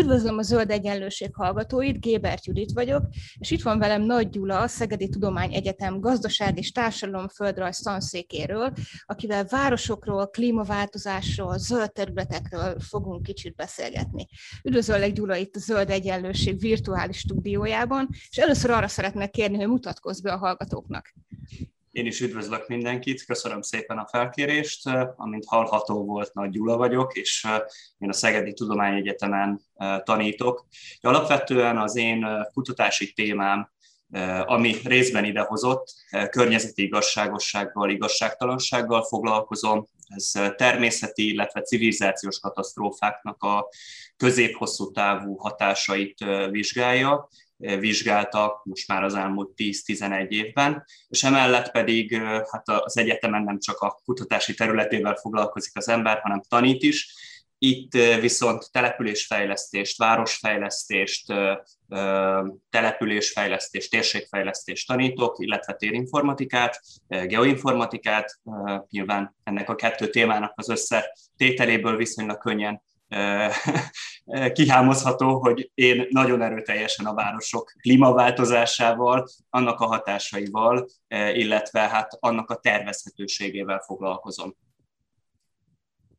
Üdvözlöm a Zöld Egyenlőség hallgatóit, Gébert Judit vagyok, és itt van velem Nagy Gyula, a Szegedi Tudomány Egyetem gazdaság és társadalom földrajz tanszékéről, akivel városokról, klímaváltozásról, zöld területekről fogunk kicsit beszélgetni. Üdvözöllek Gyula itt a Zöld Egyenlőség virtuális stúdiójában, és először arra szeretnék kérni, hogy mutatkozz be a hallgatóknak. Én is üdvözlök mindenkit, köszönöm szépen a felkérést. Amint hallható volt, Nagy Gyula vagyok, és én a Szegedi Tudományegyetemen tanítok. Alapvetően az én kutatási témám, ami részben idehozott, környezeti igazságossággal, igazságtalansággal foglalkozom. Ez természeti, illetve civilizációs katasztrófáknak a közép-hosszú távú hatásait vizsgálja, vizsgáltak most már az elmúlt 10-11 évben, és emellett pedig hát az egyetemen nem csak a kutatási területével foglalkozik az ember, hanem tanít is. Itt viszont településfejlesztést, városfejlesztést, településfejlesztést, térségfejlesztést tanítok, illetve térinformatikát, geoinformatikát. Nyilván ennek a kettő témának az összetételéből viszonylag könnyen kihámozható, hogy én nagyon erőteljesen a városok klímaváltozásával, annak a hatásaival, illetve hát annak a tervezhetőségével foglalkozom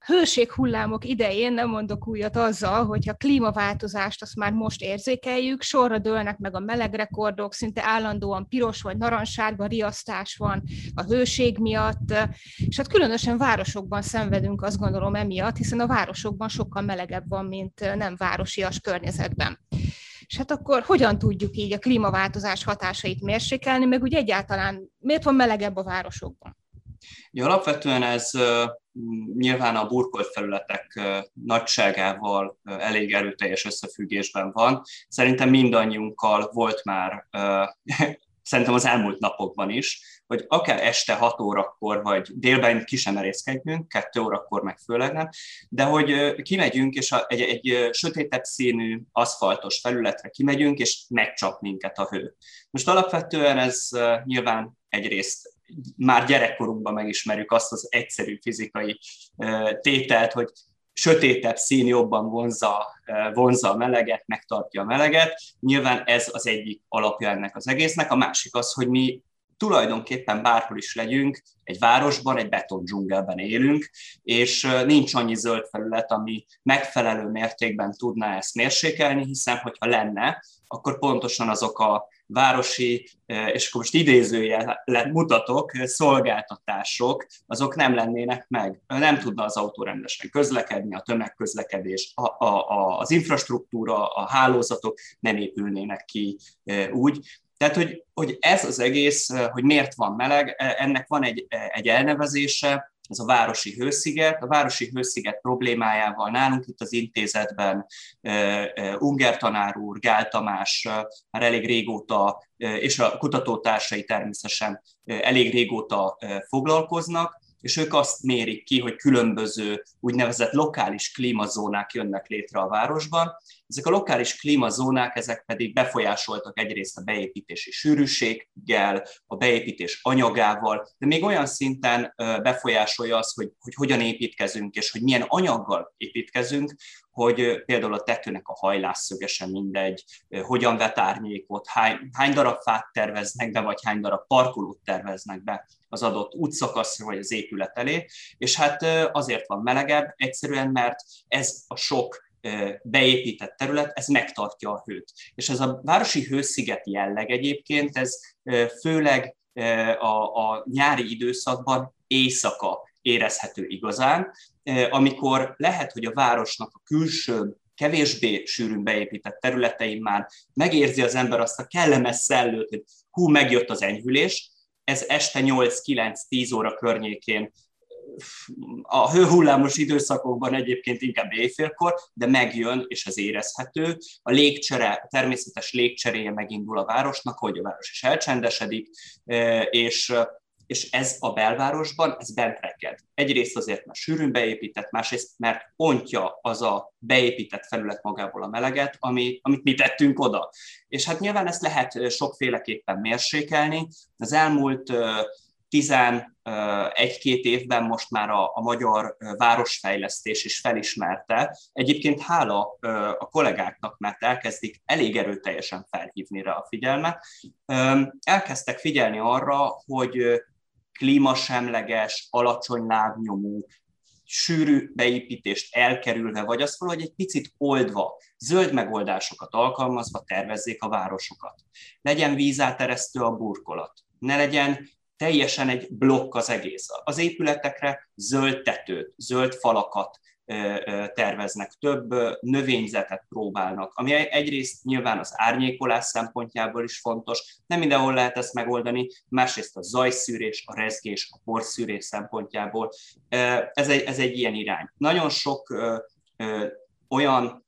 hőséghullámok idején nem mondok újat azzal, hogyha klímaváltozást azt már most érzékeljük, sorra dőlnek meg a melegrekordok, szinte állandóan piros vagy narancssárga riasztás van a hőség miatt, és hát különösen városokban szenvedünk, azt gondolom emiatt, hiszen a városokban sokkal melegebb van, mint nem városias környezetben. És hát akkor hogyan tudjuk így a klímaváltozás hatásait mérsékelni, meg úgy egyáltalán miért van melegebb a városokban? Ja, alapvetően ez nyilván a burkolt felületek nagyságával elég erőteljes összefüggésben van. Szerintem mindannyiunkkal volt már, szerintem az elmúlt napokban is, hogy akár este 6 órakor, vagy délben ki sem merészkedjünk, 2 órakor meg főleg nem, de hogy kimegyünk, és egy, egy sötétebb színű aszfaltos felületre kimegyünk, és megcsap minket a hő. Most alapvetően ez nyilván egyrészt már gyerekkorunkban megismerjük azt az egyszerű fizikai tételt, hogy sötétebb szín jobban vonza, vonza a meleget, megtartja a meleget. Nyilván ez az egyik alapja ennek az egésznek. A másik az, hogy mi tulajdonképpen bárhol is legyünk, egy városban, egy beton dzsungelben élünk, és nincs annyi zöld felület, ami megfelelő mértékben tudná ezt mérsékelni, hiszen hogyha lenne, akkor pontosan azok a városi, és akkor most idézője mutatok, szolgáltatások, azok nem lennének meg. Nem tudna az autó rendesen közlekedni, a tömegközlekedés, a, a, a, az infrastruktúra, a hálózatok nem épülnének ki úgy. Tehát, hogy, hogy ez az egész, hogy miért van meleg, ennek van egy, egy elnevezése, ez a városi hősziget. A városi hősziget problémájával nálunk itt az intézetben Unger tanár úr, Gál Tamás már elég régóta, és a kutatótársai természetesen elég régóta foglalkoznak, és ők azt mérik ki, hogy különböző úgynevezett lokális klímazónák jönnek létre a városban. Ezek a lokális klímazónák, ezek pedig befolyásoltak egyrészt a beépítési sűrűséggel, a beépítés anyagával, de még olyan szinten befolyásolja az, hogy, hogy hogyan építkezünk, és hogy milyen anyaggal építkezünk, hogy például a tetőnek a hajlásszögesen mindegy, hogyan vet árnyékot, hány, hány darab fát terveznek be, vagy hány darab parkolót terveznek be az adott útszakaszra, vagy az épület elé, és hát azért van melegebb, egyszerűen, mert ez a sok beépített terület, ez megtartja a hőt. És ez a városi hősziget jelleg egyébként, ez főleg a, a nyári időszakban éjszaka érezhető igazán, amikor lehet, hogy a városnak a külső kevésbé sűrűn beépített területein már megérzi az ember azt a kellemes szellőt, hogy hú, megjött az enyhülés, ez este 8-9-10 óra környékén a hőhullámos időszakokban egyébként inkább éjfélkor, de megjön, és ez érezhető. A légcsere, a természetes légcseréje megindul a városnak, hogy a város is elcsendesedik, és és ez a belvárosban, ez bent reked. Egyrészt azért, mert sűrűn beépített, másrészt, mert ontja az a beépített felület magából a meleget, ami, amit mi tettünk oda. És hát nyilván ezt lehet sokféleképpen mérsékelni. Az elmúlt 11-két évben most már a, a magyar városfejlesztés is felismerte. Egyébként hála a kollégáknak, mert elkezdik elég erőteljesen felhívni rá a figyelmet. Elkezdtek figyelni arra, hogy klímasemleges, alacsony lábnyomú, sűrű beépítést elkerülve, vagy azt valahogy egy picit oldva, zöld megoldásokat alkalmazva tervezzék a városokat. Legyen vízáteresztő a burkolat, ne legyen teljesen egy blokk az egész. Az épületekre zöld tetőt, zöld falakat terveznek, több növényzetet próbálnak, ami egyrészt nyilván az árnyékolás szempontjából is fontos, nem mindenhol lehet ezt megoldani, másrészt a zajszűrés, a rezgés, a porszűrés szempontjából. Ez egy, ez egy ilyen irány. Nagyon sok olyan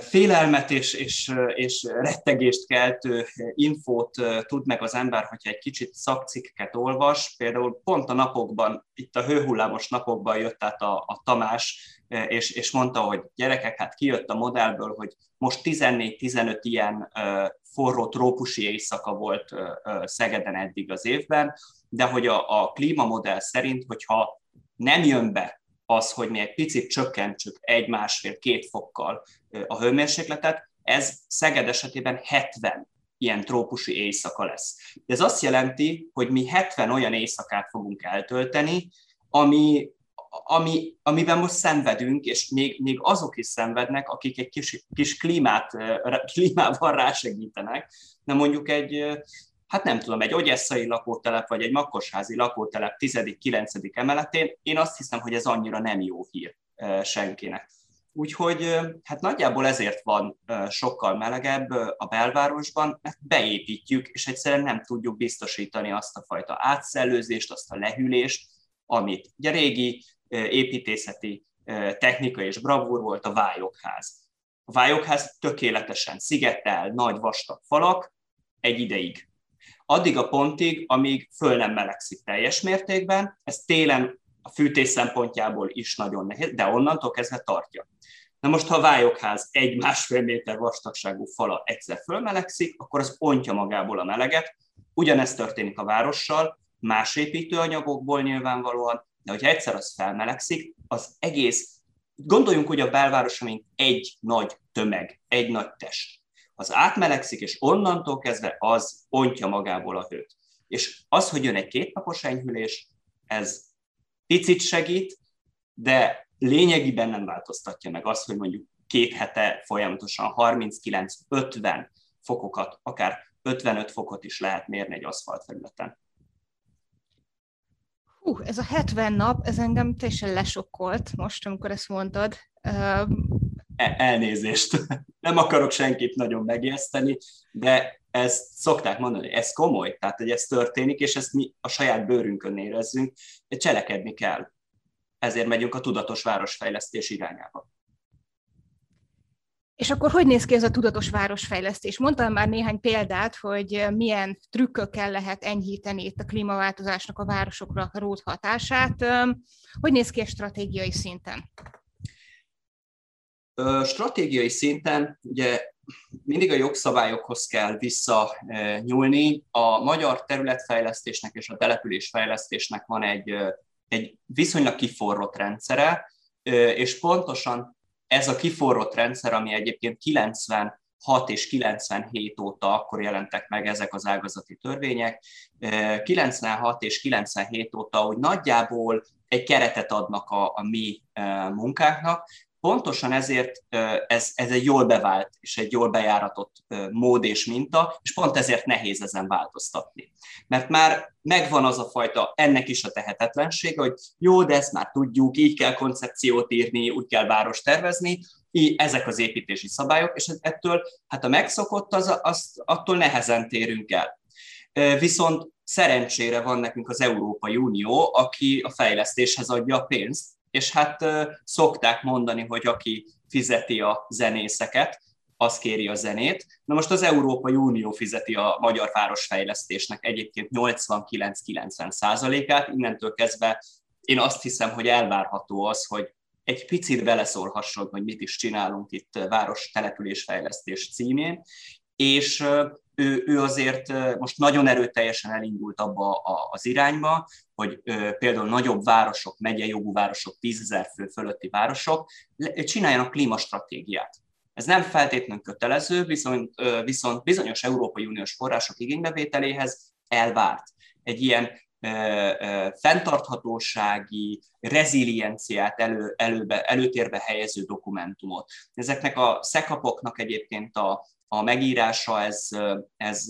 félelmet és, és, és rettegést keltő infót tud meg az ember, hogyha egy kicsit szakcikkeket olvas. Például pont a napokban, itt a hőhullámos napokban jött át a, a Tamás, és, és mondta, hogy gyerekek, hát kijött a modellből, hogy most 14-15 ilyen forró trópusi éjszaka volt Szegeden eddig az évben, de hogy a, a klímamodell szerint, hogyha nem jön be az, hogy mi egy picit csökkentsük egy, másfél, két fokkal a hőmérsékletet, ez Szeged esetében 70 ilyen trópusi éjszaka lesz. Ez azt jelenti, hogy mi 70 olyan éjszakát fogunk eltölteni, ami, ami, amiben most szenvedünk, és még, még azok is szenvednek, akik egy kis, kis klímát, klímával rásegítenek, de mondjuk egy, hát nem tudom, egy ogyesszai lakótelep, vagy egy makkosházi lakótelep 10.-9. emeletén, én azt hiszem, hogy ez annyira nem jó hír senkinek. Úgyhogy hát nagyjából ezért van sokkal melegebb a belvárosban, mert beépítjük, és egyszerűen nem tudjuk biztosítani azt a fajta átszellőzést, azt a lehűlést, amit ugye régi építészeti technika és bravúr volt a vályokház. A vályokház tökéletesen szigetel, nagy vastag falak, egy ideig. Addig a pontig, amíg föl nem melegszik teljes mértékben, ez télen a fűtés szempontjából is nagyon nehéz, de onnantól kezdve tartja. Na most, ha a vályokház egy másfél méter vastagságú fala egyszer fölmelegszik, akkor az ontja magából a meleget. Ugyanezt történik a várossal, más építőanyagokból nyilvánvalóan, de hogyha egyszer az felmelegszik, az egész, gondoljunk, hogy a belváros, mint egy nagy tömeg, egy nagy test. Az átmelegszik, és onnantól kezdve az ontja magából a hőt. És az, hogy jön egy kétnapos enyhülés, ez picit segít, de lényegiben nem változtatja meg azt, hogy mondjuk két hete folyamatosan 39-50 fokokat, akár 55 fokot is lehet mérni egy aszfaltfelületen. Hú, ez a 70 nap, ez engem teljesen lesokkolt most, amikor ezt mondtad. Uh... Elnézést. Nem akarok senkit nagyon megijeszteni, de ezt szokták mondani, ez komoly, tehát hogy ez történik, és ezt mi a saját bőrünkön érezzünk, de cselekedni kell ezért megyünk a tudatos városfejlesztés irányába. És akkor hogy néz ki ez a tudatos városfejlesztés? Mondtam már néhány példát, hogy milyen trükkökkel lehet enyhíteni itt a klímaváltozásnak a városokra rót hatását. Hogy néz ki a stratégiai szinten? Stratégiai szinten ugye mindig a jogszabályokhoz kell visszanyúlni. A magyar területfejlesztésnek és a településfejlesztésnek van egy egy viszonylag kiforrott rendszere, és pontosan ez a kiforrott rendszer, ami egyébként 96 és 97 óta akkor jelentek meg ezek az ágazati törvények. 96 és 97 óta úgy nagyjából egy keretet adnak a, a mi munkáknak, Pontosan ezért ez, ez egy jól bevált és egy jól bejáratott mód és minta, és pont ezért nehéz ezen változtatni. Mert már megvan az a fajta, ennek is a tehetetlensége, hogy jó, de ezt már tudjuk, így kell koncepciót írni, úgy kell város tervezni, így ezek az építési szabályok, és ettől, hát a megszokott, az, az, attól nehezen térünk el. Viszont szerencsére van nekünk az Európai Unió, aki a fejlesztéshez adja a pénzt, és hát szokták mondani, hogy aki fizeti a zenészeket, az kéri a zenét. Na most az Európai Unió fizeti a magyar városfejlesztésnek egyébként 89-90 százalékát, innentől kezdve én azt hiszem, hogy elvárható az, hogy egy picit beleszólhasson, hogy mit is csinálunk itt város településfejlesztés címén, és ő, ő azért most nagyon erőteljesen elindult abba az irányba, hogy például nagyobb városok, megyei jogú városok, tízezer fő fölötti városok csináljanak klímastratégiát. Ez nem feltétlenül kötelező, viszont, viszont bizonyos Európai Uniós források igénybevételéhez elvárt. Egy ilyen fenntarthatósági, rezilienciát elő, előbe, előtérbe helyező dokumentumot. Ezeknek a szekapoknak egyébként a, a megírása, ez, ez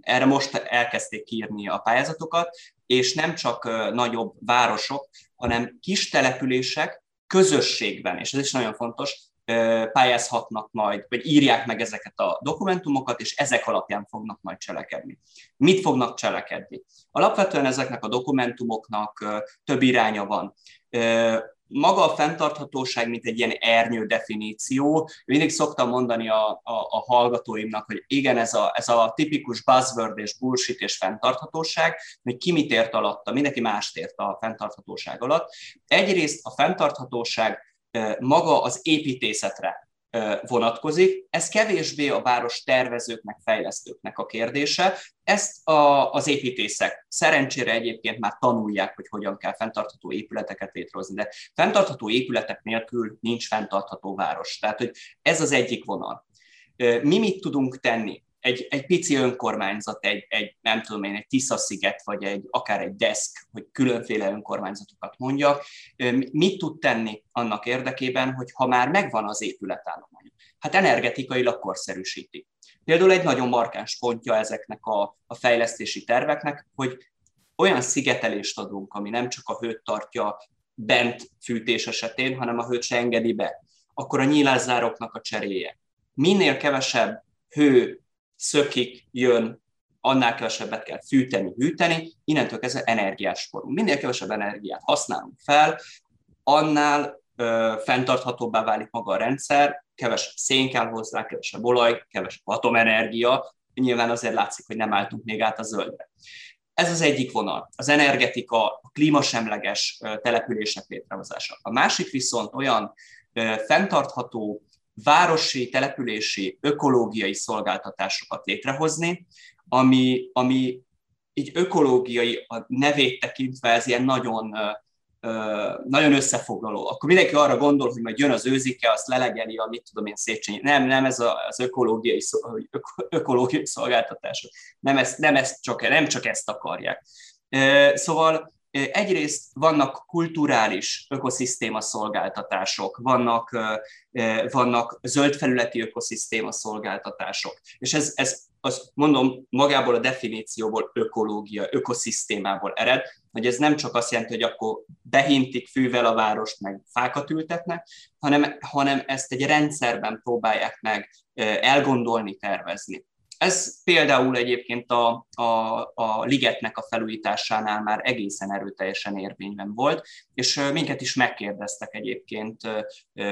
erre most elkezdték írni a pályázatokat, és nem csak nagyobb városok, hanem kis települések közösségben, és ez is nagyon fontos, pályázhatnak majd, vagy írják meg ezeket a dokumentumokat, és ezek alapján fognak majd cselekedni. Mit fognak cselekedni? Alapvetően ezeknek a dokumentumoknak több iránya van maga a fenntarthatóság, mint egy ilyen ernyő definíció. Mindig szoktam mondani a, a, a hallgatóimnak, hogy igen, ez a, ez a tipikus buzzword és bullshit és fenntarthatóság, hogy ki mit ért alatta, mindenki mást ért a fenntarthatóság alatt. Egyrészt a fenntarthatóság maga az építészetre vonatkozik. Ez kevésbé a város tervezőknek, fejlesztőknek a kérdése. Ezt a, az építészek szerencsére egyébként már tanulják, hogy hogyan kell fenntartható épületeket létrehozni, de fenntartható épületek nélkül nincs fenntartható város. Tehát, hogy ez az egyik vonal. Mi mit tudunk tenni? Egy, egy pici önkormányzat, egy, egy, nem tudom én, egy Tisza-sziget, vagy egy, akár egy deszk, hogy különféle önkormányzatokat mondjak, mit tud tenni annak érdekében, hogy ha már megvan az épületállomány, hát energetikailag korszerűsíti. Például egy nagyon markáns pontja ezeknek a, a fejlesztési terveknek, hogy olyan szigetelést adunk, ami nem csak a hőt tartja bent fűtés esetén, hanem a hőt se engedi be. Akkor a nyílászároknak a cseréje. Minél kevesebb hő szökik, jön, annál kevesebbet kell fűteni, hűteni, innentől kezdve energiás sporunk. Minél kevesebb energiát használunk fel, annál ö, fenntarthatóbbá válik maga a rendszer, kevesebb szén kell hozzá, kevesebb olaj, kevesebb atomenergia, nyilván azért látszik, hogy nem álltunk még át a zöldre. Ez az egyik vonal, az energetika, a klímasemleges települések létrehozása. A másik viszont olyan fenntartható városi, települési, ökológiai szolgáltatásokat létrehozni, ami, ami így ökológiai a nevét tekintve ez ilyen nagyon, nagyon összefoglaló. Akkor mindenki arra gondol, hogy majd jön az őzike, azt lelegeli a mit tudom én Széchenyi. Nem, nem ez az ökológiai, ökológiai szolgáltatások. Nem, ezt, nem, ezt csak, nem csak ezt akarják. Szóval Egyrészt vannak kulturális ökoszisztéma szolgáltatások, vannak, vannak zöldfelületi ökoszisztéma szolgáltatások, és ez, ez azt mondom magából a definícióból ökológia, ökoszisztémából ered, hogy ez nem csak azt jelenti, hogy akkor behintik fűvel a várost, meg fákat ültetnek, hanem, hanem ezt egy rendszerben próbálják meg elgondolni, tervezni. Ez például egyébként a, a, a ligetnek a felújításánál már egészen erőteljesen érvényben volt, és minket is megkérdeztek egyébként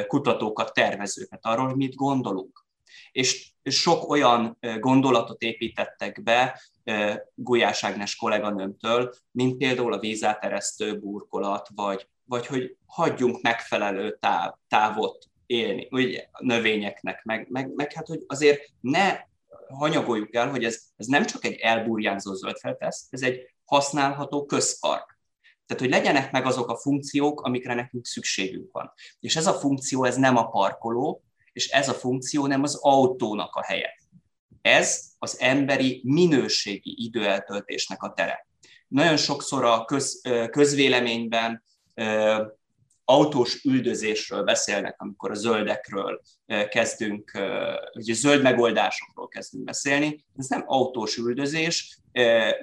kutatókat, tervezőket arról, hogy mit gondolunk. És sok olyan gondolatot építettek be Gulyás Ágnes kolléganőmtől, mint például a vízáteresztő burkolat, vagy, vagy hogy hagyjunk megfelelő táv, távot élni, ugye, növényeknek, meg, meg, meg hát, hogy azért ne hanyagoljuk el, hogy ez, ez nem csak egy elburjánzó zöldfeltesz, ez egy használható közpark. Tehát, hogy legyenek meg azok a funkciók, amikre nekünk szükségünk van. És ez a funkció, ez nem a parkoló, és ez a funkció nem az autónak a helye. Ez az emberi minőségi időeltöltésnek a tere. Nagyon sokszor a köz, közvéleményben autós üldözésről beszélnek, amikor a zöldekről kezdünk, ugye zöld megoldásokról kezdünk beszélni. Ez nem autós üldözés,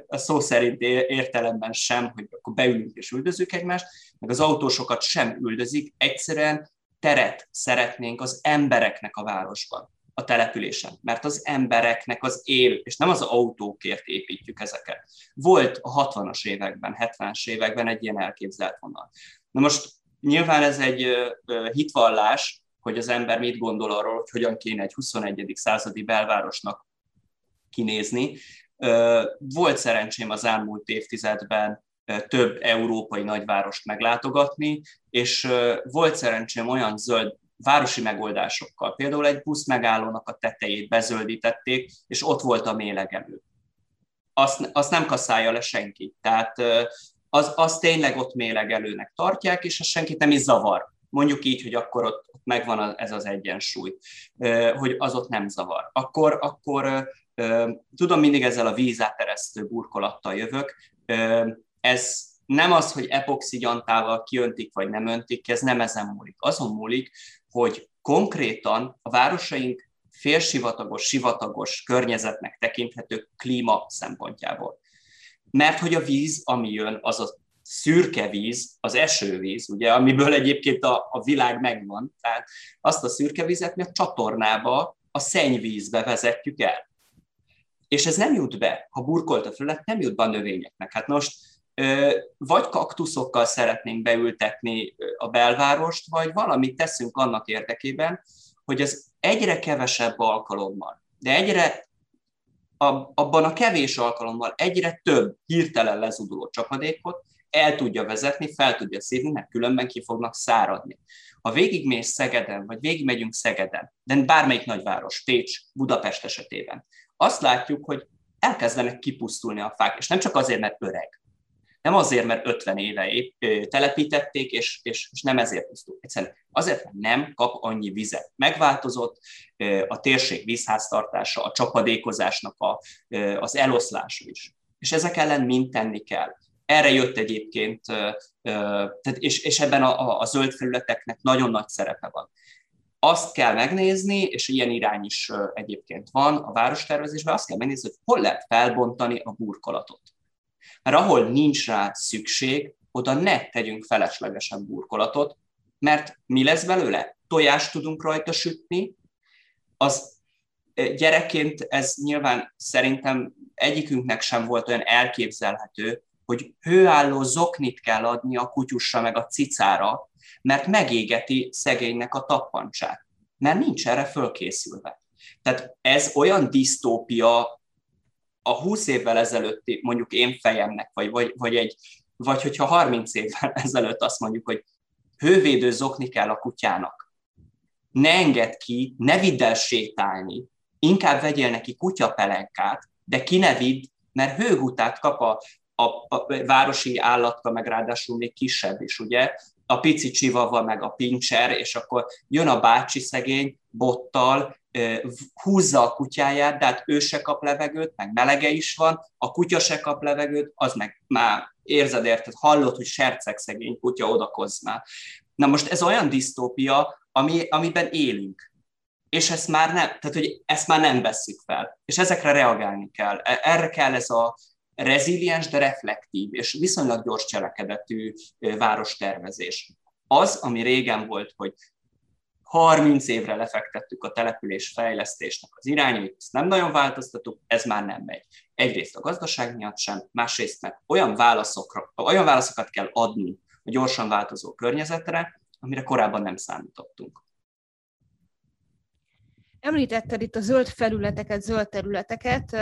a szó szerint értelemben sem, hogy akkor beülünk és üldözünk egymást, meg az autósokat sem üldözik, egyszerűen teret szeretnénk az embereknek a városban, a településen, mert az embereknek az él, és nem az autókért építjük ezeket. Volt a 60-as években, 70-es években egy ilyen elképzelt vonal. Na most Nyilván ez egy hitvallás, hogy az ember mit gondol arról, hogy hogyan kéne egy 21. századi belvárosnak kinézni. Volt szerencsém az elmúlt évtizedben több európai nagyvárost meglátogatni, és volt szerencsém olyan zöld városi megoldásokkal. Például egy busz megállónak a tetejét bezöldítették, és ott volt a mélegelő. Azt, azt nem kaszálja le senki. Tehát az, az tényleg ott mélegelőnek tartják, és az senkit nem is zavar. Mondjuk így, hogy akkor ott, ott megvan ez az egyensúly, hogy az ott nem zavar. Akkor, akkor tudom, mindig ezzel a vízáteresztő burkolattal jövök. Ez nem az, hogy epoxi gyantával kiöntik vagy nem öntik, ez nem ezen múlik. Azon múlik, hogy konkrétan a városaink félsivatagos, sivatagos környezetnek tekinthető klíma szempontjából. Mert hogy a víz, ami jön, az a szürke víz, az esővíz, ugye, amiből egyébként a, a világ megvan, tehát azt a szürke vizet mi a csatornába, a szennyvízbe vezetjük el. És ez nem jut be, ha burkolt a felület, nem jut be a növényeknek. Hát most vagy kaktuszokkal szeretnénk beültetni a belvárost, vagy valamit teszünk annak érdekében, hogy az egyre kevesebb alkalommal, de egyre abban a kevés alkalommal egyre több hirtelen lezuduló csapadékot el tudja vezetni, fel tudja szívni, mert különben ki fognak száradni. Ha végigmész Szegeden, vagy végigmegyünk Szegeden, de bármelyik nagyváros, Pécs, Budapest esetében, azt látjuk, hogy elkezdenek kipusztulni a fák, és nem csak azért, mert öreg, nem azért, mert 50 éve épp, telepítették, és, és, és nem ezért pusztul. Egyszerűen azért, mert nem kap annyi vizet. Megváltozott a térség vízháztartása, a csapadékozásnak a, az eloszlása is. És ezek ellen mind tenni kell. Erre jött egyébként, tehát és, és ebben a, a, a zöld felületeknek nagyon nagy szerepe van. Azt kell megnézni, és ilyen irány is egyébként van a várostervezésben, azt kell megnézni, hogy hol lehet felbontani a burkolatot mert ahol nincs rá szükség, oda ne tegyünk feleslegesen burkolatot, mert mi lesz belőle? Tojást tudunk rajta sütni, az eh, gyerekként ez nyilván szerintem egyikünknek sem volt olyan elképzelhető, hogy hőálló zoknit kell adni a kutyusra meg a cicára, mert megégeti szegénynek a tappancsát, mert nincs erre fölkészülve. Tehát ez olyan disztópia a 20 évvel ezelőtti mondjuk én fejemnek, vagy, vagy, vagy, egy, vagy hogyha 30 évvel ezelőtt azt mondjuk, hogy hővédő zokni kell a kutyának, ne engedd ki, ne vidd el sétálni, inkább vegyél neki kutyapelenkát, de ki ne vidd, mert hőgutát kap a, a, a városi állatka, meg ráadásul még kisebb is, ugye, a pici csivava, meg a pincser, és akkor jön a bácsi szegény bottal, húzza a kutyáját, de hát ő se kap levegőt, meg melege is van, a kutya se kap levegőt, az meg már érzed, érted, hallod, hogy serceg szegény kutya odakozz már. Na most ez olyan disztópia, ami, amiben élünk. És ezt már nem, tehát hogy ezt már nem veszük fel. És ezekre reagálni kell. E, erre kell ez a reziliens, de reflektív és viszonylag gyors cselekedetű várostervezés. Az, ami régen volt, hogy 30 évre lefektettük a település fejlesztésnek az irányait, ezt nem nagyon változtatuk, ez már nem megy. Egyrészt a gazdaság miatt sem, másrészt meg olyan, válaszokra, olyan válaszokat kell adni a gyorsan változó környezetre, amire korábban nem számítottunk. Említetted itt a zöld felületeket, zöld területeket,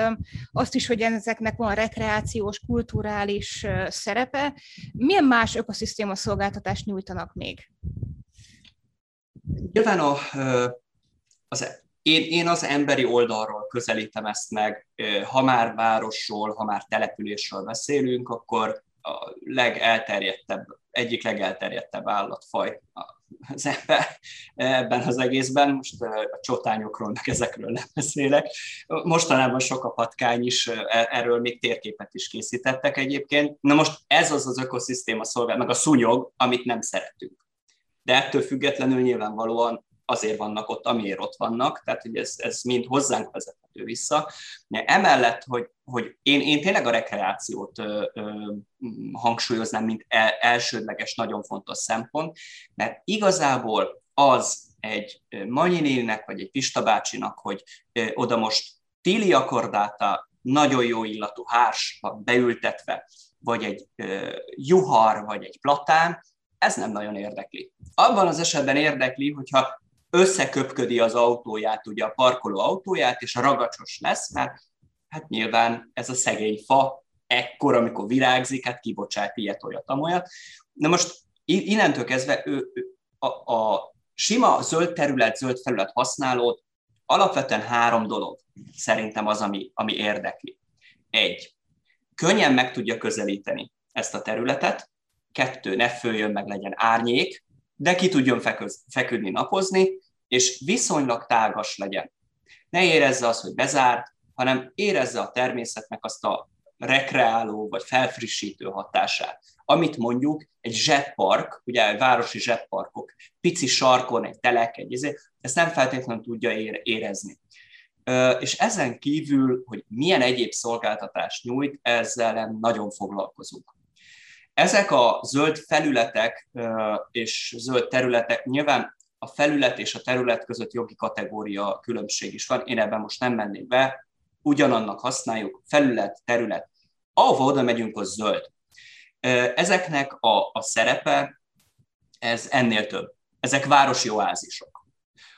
azt is, hogy ezeknek van rekreációs, kulturális szerepe. Milyen más ökoszisztéma szolgáltatást nyújtanak még? Nyilván a, az, én, én az emberi oldalról közelítem ezt meg, ha már városról, ha már településről beszélünk, akkor a legelterjedtebb, egyik legelterjedtebb állatfaj az ember ebben az egészben. Most a csotányokról, meg ezekről nem beszélek. Mostanában sok a patkány is, e, erről még térképet is készítettek egyébként. Na most ez az az ökoszisztéma szolgálat, meg a szúnyog, amit nem szeretünk de ettől függetlenül nyilvánvalóan azért vannak ott, amiért ott vannak, tehát hogy ez, ez mind hozzánk vezethető vissza. Emellett, hogy, hogy én, én tényleg a rekreációt ö, ö, hangsúlyoznám, mint el, elsődleges, nagyon fontos szempont, mert igazából az egy Manyinének, vagy egy Pista bácsinak, hogy ö, oda most téli akordáta, nagyon jó illatú hárs beültetve, vagy egy ö, juhar, vagy egy platán, ez nem nagyon érdekli. Abban az esetben érdekli, hogyha összeköpködi az autóját, ugye a parkoló autóját, és a ragacsos lesz, mert hát nyilván ez a szegény fa ekkor, amikor virágzik, hát kibocsát ilyet, olyat, amolyat. Na most innentől kezdve ő, a, a sima zöld terület, zöld felület használót alapvetően három dolog szerintem az, ami, ami érdekli. Egy, könnyen meg tudja közelíteni ezt a területet, kettő, ne följön, meg legyen árnyék, de ki tudjon feköz, feküdni, napozni, és viszonylag tágas legyen. Ne érezze azt, hogy bezárt, hanem érezze a természetnek azt a rekreáló vagy felfrissítő hatását. Amit mondjuk egy zsettpark, ugye városi zsettparkok, pici sarkon, egy telek, egy izé, ezt nem feltétlenül tudja érezni. És ezen kívül, hogy milyen egyéb szolgáltatást nyújt, ezzel nagyon foglalkozunk. Ezek a zöld felületek és zöld területek, nyilván a felület és a terület között jogi kategória különbség is van, én ebben most nem mennék be, ugyanannak használjuk, felület, terület. Ahova oda megyünk, az zöld. Ezeknek a, a szerepe, ez ennél több. Ezek városi oázisok.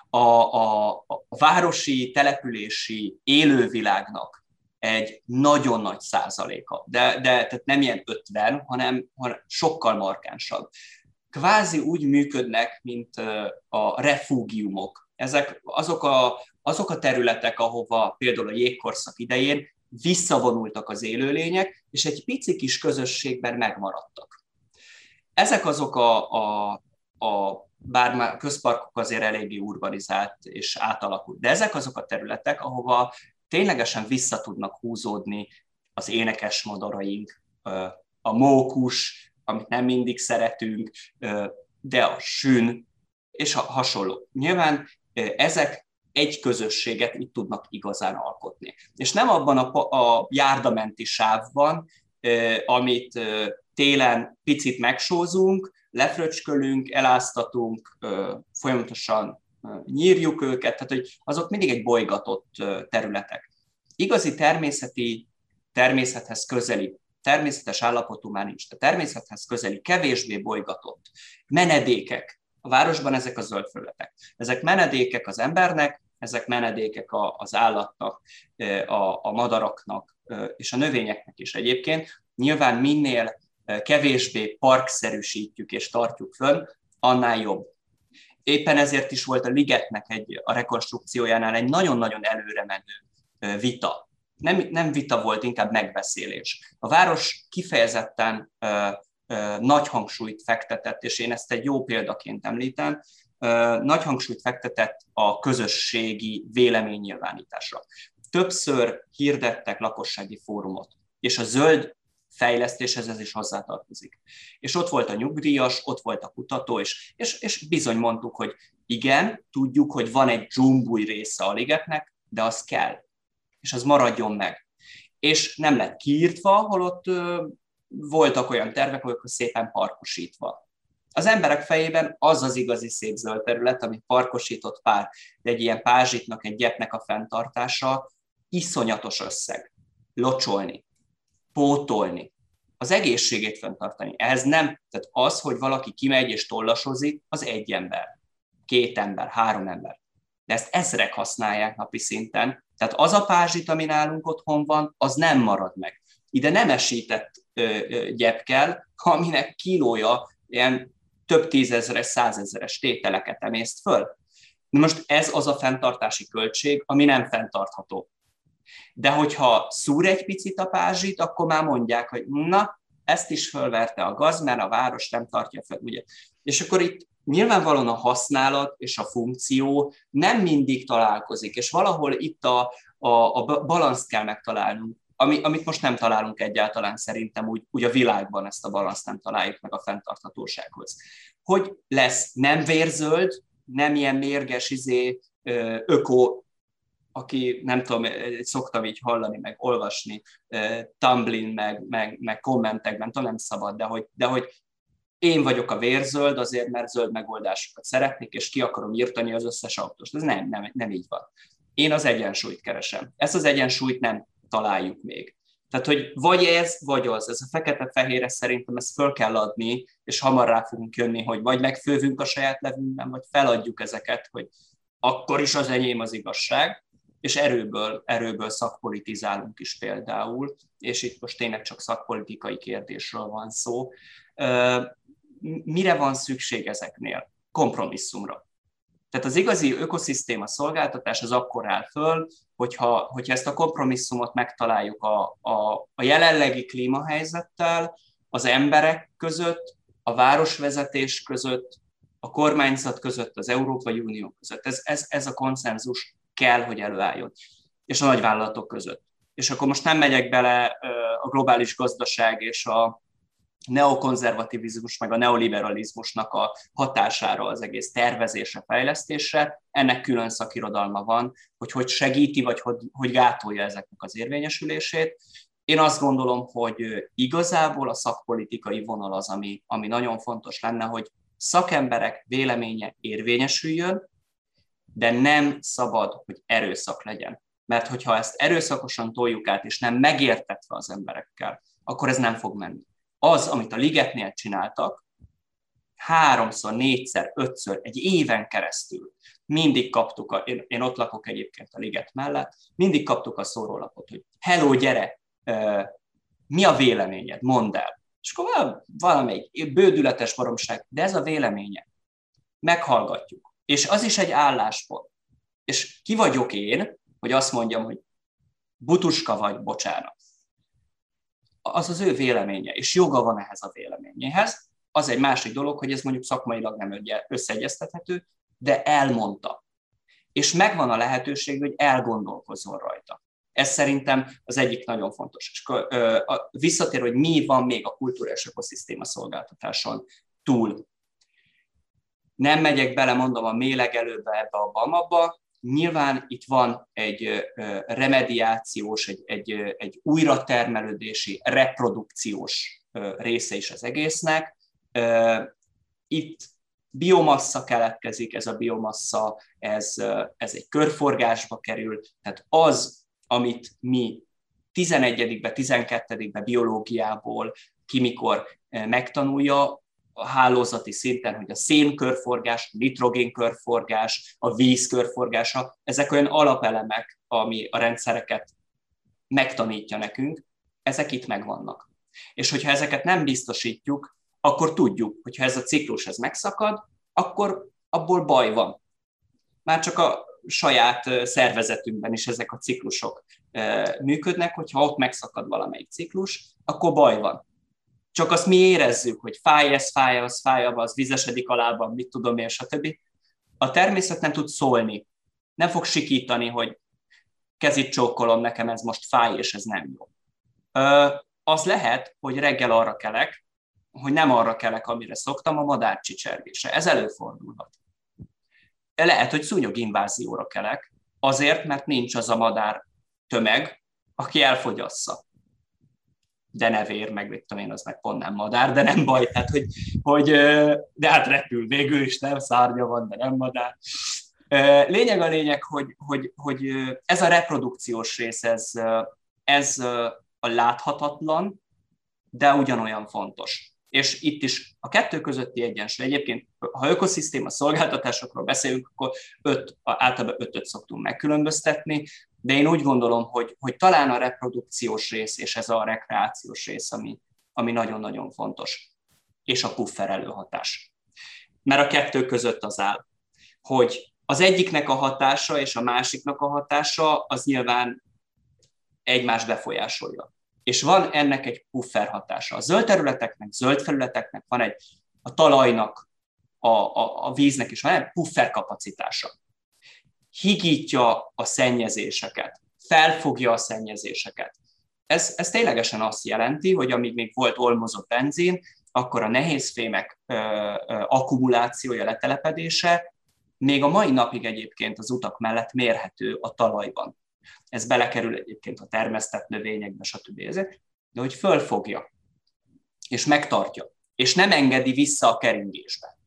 A, a, a városi, települési élővilágnak egy nagyon nagy százaléka, de, de tehát nem ilyen 50, hanem, hanem sokkal markánsabb. Kvázi úgy működnek, mint a refúgiumok. Ezek azok a, azok a területek, ahova például a jégkorszak idején visszavonultak az élőlények, és egy pici kis közösségben megmaradtak. Ezek azok a, a, a bár már közparkok azért eléggé urbanizált és átalakult, de ezek azok a területek, ahova ténylegesen vissza tudnak húzódni az énekes madaraink, a mókus, amit nem mindig szeretünk, de a sün, és a hasonló. Nyilván ezek egy közösséget itt tudnak igazán alkotni. És nem abban a, a járdamenti sávban, amit télen picit megsózunk, lefröcskölünk, eláztatunk, folyamatosan nyírjuk őket, tehát hogy azok mindig egy bolygatott területek. Igazi természeti, természethez közeli, természetes állapotú már nincs, de természethez közeli, kevésbé bolygatott menedékek, a városban ezek a zöld felületek. Ezek menedékek az embernek, ezek menedékek az állatnak, a, madaraknak és a növényeknek is egyébként. Nyilván minél kevésbé parkszerűsítjük és tartjuk fönn, annál jobb. Éppen ezért is volt a ligetnek egy, a rekonstrukciójánál egy nagyon-nagyon előre menő vita. Nem, nem vita volt, inkább megbeszélés. A város kifejezetten ö, ö, nagy hangsúlyt fektetett, és én ezt egy jó példaként említem, ö, nagy hangsúlyt fektetett a közösségi véleménynyilvánításra. Többször hirdettek lakossági fórumot, és a zöld fejlesztéshez ez is hozzátartozik. És ott volt a nyugdíjas, ott volt a kutató, és, és, és bizony mondtuk, hogy igen, tudjuk, hogy van egy dzsumbúj része a ligetnek, de az kell, és az maradjon meg. És nem lett kiírtva, holott ö, voltak olyan tervek, hogy szépen parkosítva. Az emberek fejében az az igazi szép zöld terület, ami parkosított pár, de egy ilyen pázsitnak, egy gyepnek a fenntartása iszonyatos összeg. Locsolni, pótolni, az egészségét fenntartani. Ehhez nem, tehát az, hogy valaki kimegy és tollasozik, az egy ember, két ember, három ember. De ezt ezrek használják napi szinten. Tehát az a pázsit, ami nálunk otthon van, az nem marad meg. Ide nem esített ö, ö, gyep kell, aminek kilója ilyen több tízezeres, százezeres tételeket emészt föl. Na most ez az a fenntartási költség, ami nem fenntartható. De hogyha szúr egy picit a pázsit, akkor már mondják, hogy na, ezt is fölverte a gaz, mert a város nem tartja fel, ugye. És akkor itt nyilvánvalóan a használat és a funkció nem mindig találkozik, és valahol itt a, a, a balanszt kell megtalálnunk, ami, amit most nem találunk egyáltalán szerintem, úgy, úgy a világban ezt a balanszt nem találjuk meg a fenntarthatósághoz. Hogy lesz nem vérzöld, nem ilyen mérges, izé, öko aki nem tudom, szoktam így hallani, meg olvasni Tumblin, meg, meg, meg kommentekben, tudom, nem szabad, de hogy, de hogy én vagyok a vérzöld azért, mert zöld megoldásokat szeretnék, és ki akarom írtani az összes autóst. Ez nem, nem, nem így van. Én az egyensúlyt keresem. Ezt az egyensúlyt nem találjuk még. Tehát, hogy vagy ez, vagy az. Ez a fekete-fehére szerintem ezt föl kell adni, és hamar rá fogunk jönni, hogy vagy megfővünk a saját levünkben, vagy feladjuk ezeket, hogy akkor is az enyém az igazság, és erőből, erőből szakpolitizálunk is például, és itt most tényleg csak szakpolitikai kérdésről van szó. Mire van szükség ezeknél? Kompromisszumra. Tehát az igazi ökoszisztéma szolgáltatás az akkor áll föl, hogyha, hogyha ezt a kompromisszumot megtaláljuk a, a, a jelenlegi klímahelyzettel, az emberek között, a városvezetés között, a kormányzat között, az Európai Unió között. Ez, ez, ez a konszenzus kell, hogy előálljon. És a nagyvállalatok között. És akkor most nem megyek bele a globális gazdaság és a, neokonzervativizmus, meg a neoliberalizmusnak a hatására az egész tervezésre, fejlesztésre. Ennek külön szakirodalma van, hogy hogy segíti, vagy hogy, hogy gátolja ezeknek az érvényesülését. Én azt gondolom, hogy igazából a szakpolitikai vonal az, ami, ami nagyon fontos lenne, hogy szakemberek véleménye érvényesüljön, de nem szabad, hogy erőszak legyen. Mert hogyha ezt erőszakosan toljuk át, és nem megértetve az emberekkel, akkor ez nem fog menni az, amit a ligetnél csináltak, háromszor, négyszer, ötször, egy éven keresztül mindig kaptuk, a, én, én ott lakok egyébként a liget mellett, mindig kaptuk a szórólapot, hogy hello, gyere, mi a véleményed, mondd el. És akkor valamelyik bődületes baromság, de ez a véleménye. Meghallgatjuk. És az is egy álláspont. És ki vagyok én, hogy azt mondjam, hogy butuska vagy, bocsánat az az ő véleménye, és joga van ehhez a véleményéhez. Az egy másik dolog, hogy ez mondjuk szakmailag nem összeegyeztethető, de elmondta. És megvan a lehetőség, hogy elgondolkozzon rajta. Ez szerintem az egyik nagyon fontos. És visszatér, hogy mi van még a kultúra és ökoszisztéma szolgáltatáson túl. Nem megyek bele, mondom, a mélegelőbe ebbe a bamabba, Nyilván itt van egy remediációs, egy, egy, egy újratermelődési, reprodukciós része is az egésznek. Itt biomassa keletkezik, ez a biomassa, ez, ez egy körforgásba kerül, tehát az, amit mi 11 12 biológiából ki mikor megtanulja, a hálózati szinten, hogy a szénkörforgás, a nitrogénkörforgás, a vízkörforgása, ezek olyan alapelemek, ami a rendszereket megtanítja nekünk, ezek itt megvannak. És hogyha ezeket nem biztosítjuk, akkor tudjuk, hogy ha ez a ciklus ez megszakad, akkor abból baj van. Már csak a saját szervezetünkben is ezek a ciklusok működnek, hogyha ott megszakad valamelyik ciklus, akkor baj van csak azt mi érezzük, hogy fáj ez, fáj az, fáj az, vizesedik a lábam, mit tudom én, stb. A természet nem tud szólni, nem fog sikítani, hogy kezit csókolom, nekem ez most fáj, és ez nem jó. Az lehet, hogy reggel arra kelek, hogy nem arra kelek, amire szoktam, a madár csicsergése. Ez előfordulhat. Lehet, hogy szúnyoginvázióra kelek, azért, mert nincs az a madár tömeg, aki elfogyassza denevér, meg mit tudom én, az meg pont nem madár, de nem baj, tehát hogy, hogy de hát repül végül is, nem szárnya van, de nem madár. Lényeg a lényeg, hogy, hogy, hogy ez a reprodukciós rész, ez, ez a láthatatlan, de ugyanolyan fontos. És itt is a kettő közötti egyensúly. Egyébként, ha ökoszisztéma szolgáltatásokról beszélünk, akkor öt, általában ötöt szoktunk megkülönböztetni de én úgy gondolom, hogy, hogy talán a reprodukciós rész és ez a rekreációs rész, ami, ami nagyon-nagyon fontos, és a puffer előhatás. Mert a kettő között az áll, hogy az egyiknek a hatása és a másiknak a hatása az nyilván egymás befolyásolja. És van ennek egy puffer hatása. A zöld területeknek, zöld felületeknek van egy, a talajnak, a, a, a víznek is van egy puffer kapacitása higítja a szennyezéseket, felfogja a szennyezéseket. Ez, ez ténylegesen azt jelenti, hogy amíg még volt olmozott benzin, akkor a nehézfémek ö, ö, akkumulációja, letelepedése még a mai napig egyébként az utak mellett mérhető a talajban. Ez belekerül egyébként a termesztett növényekbe, stb. De hogy fölfogja, és megtartja, és nem engedi vissza a keringésbe.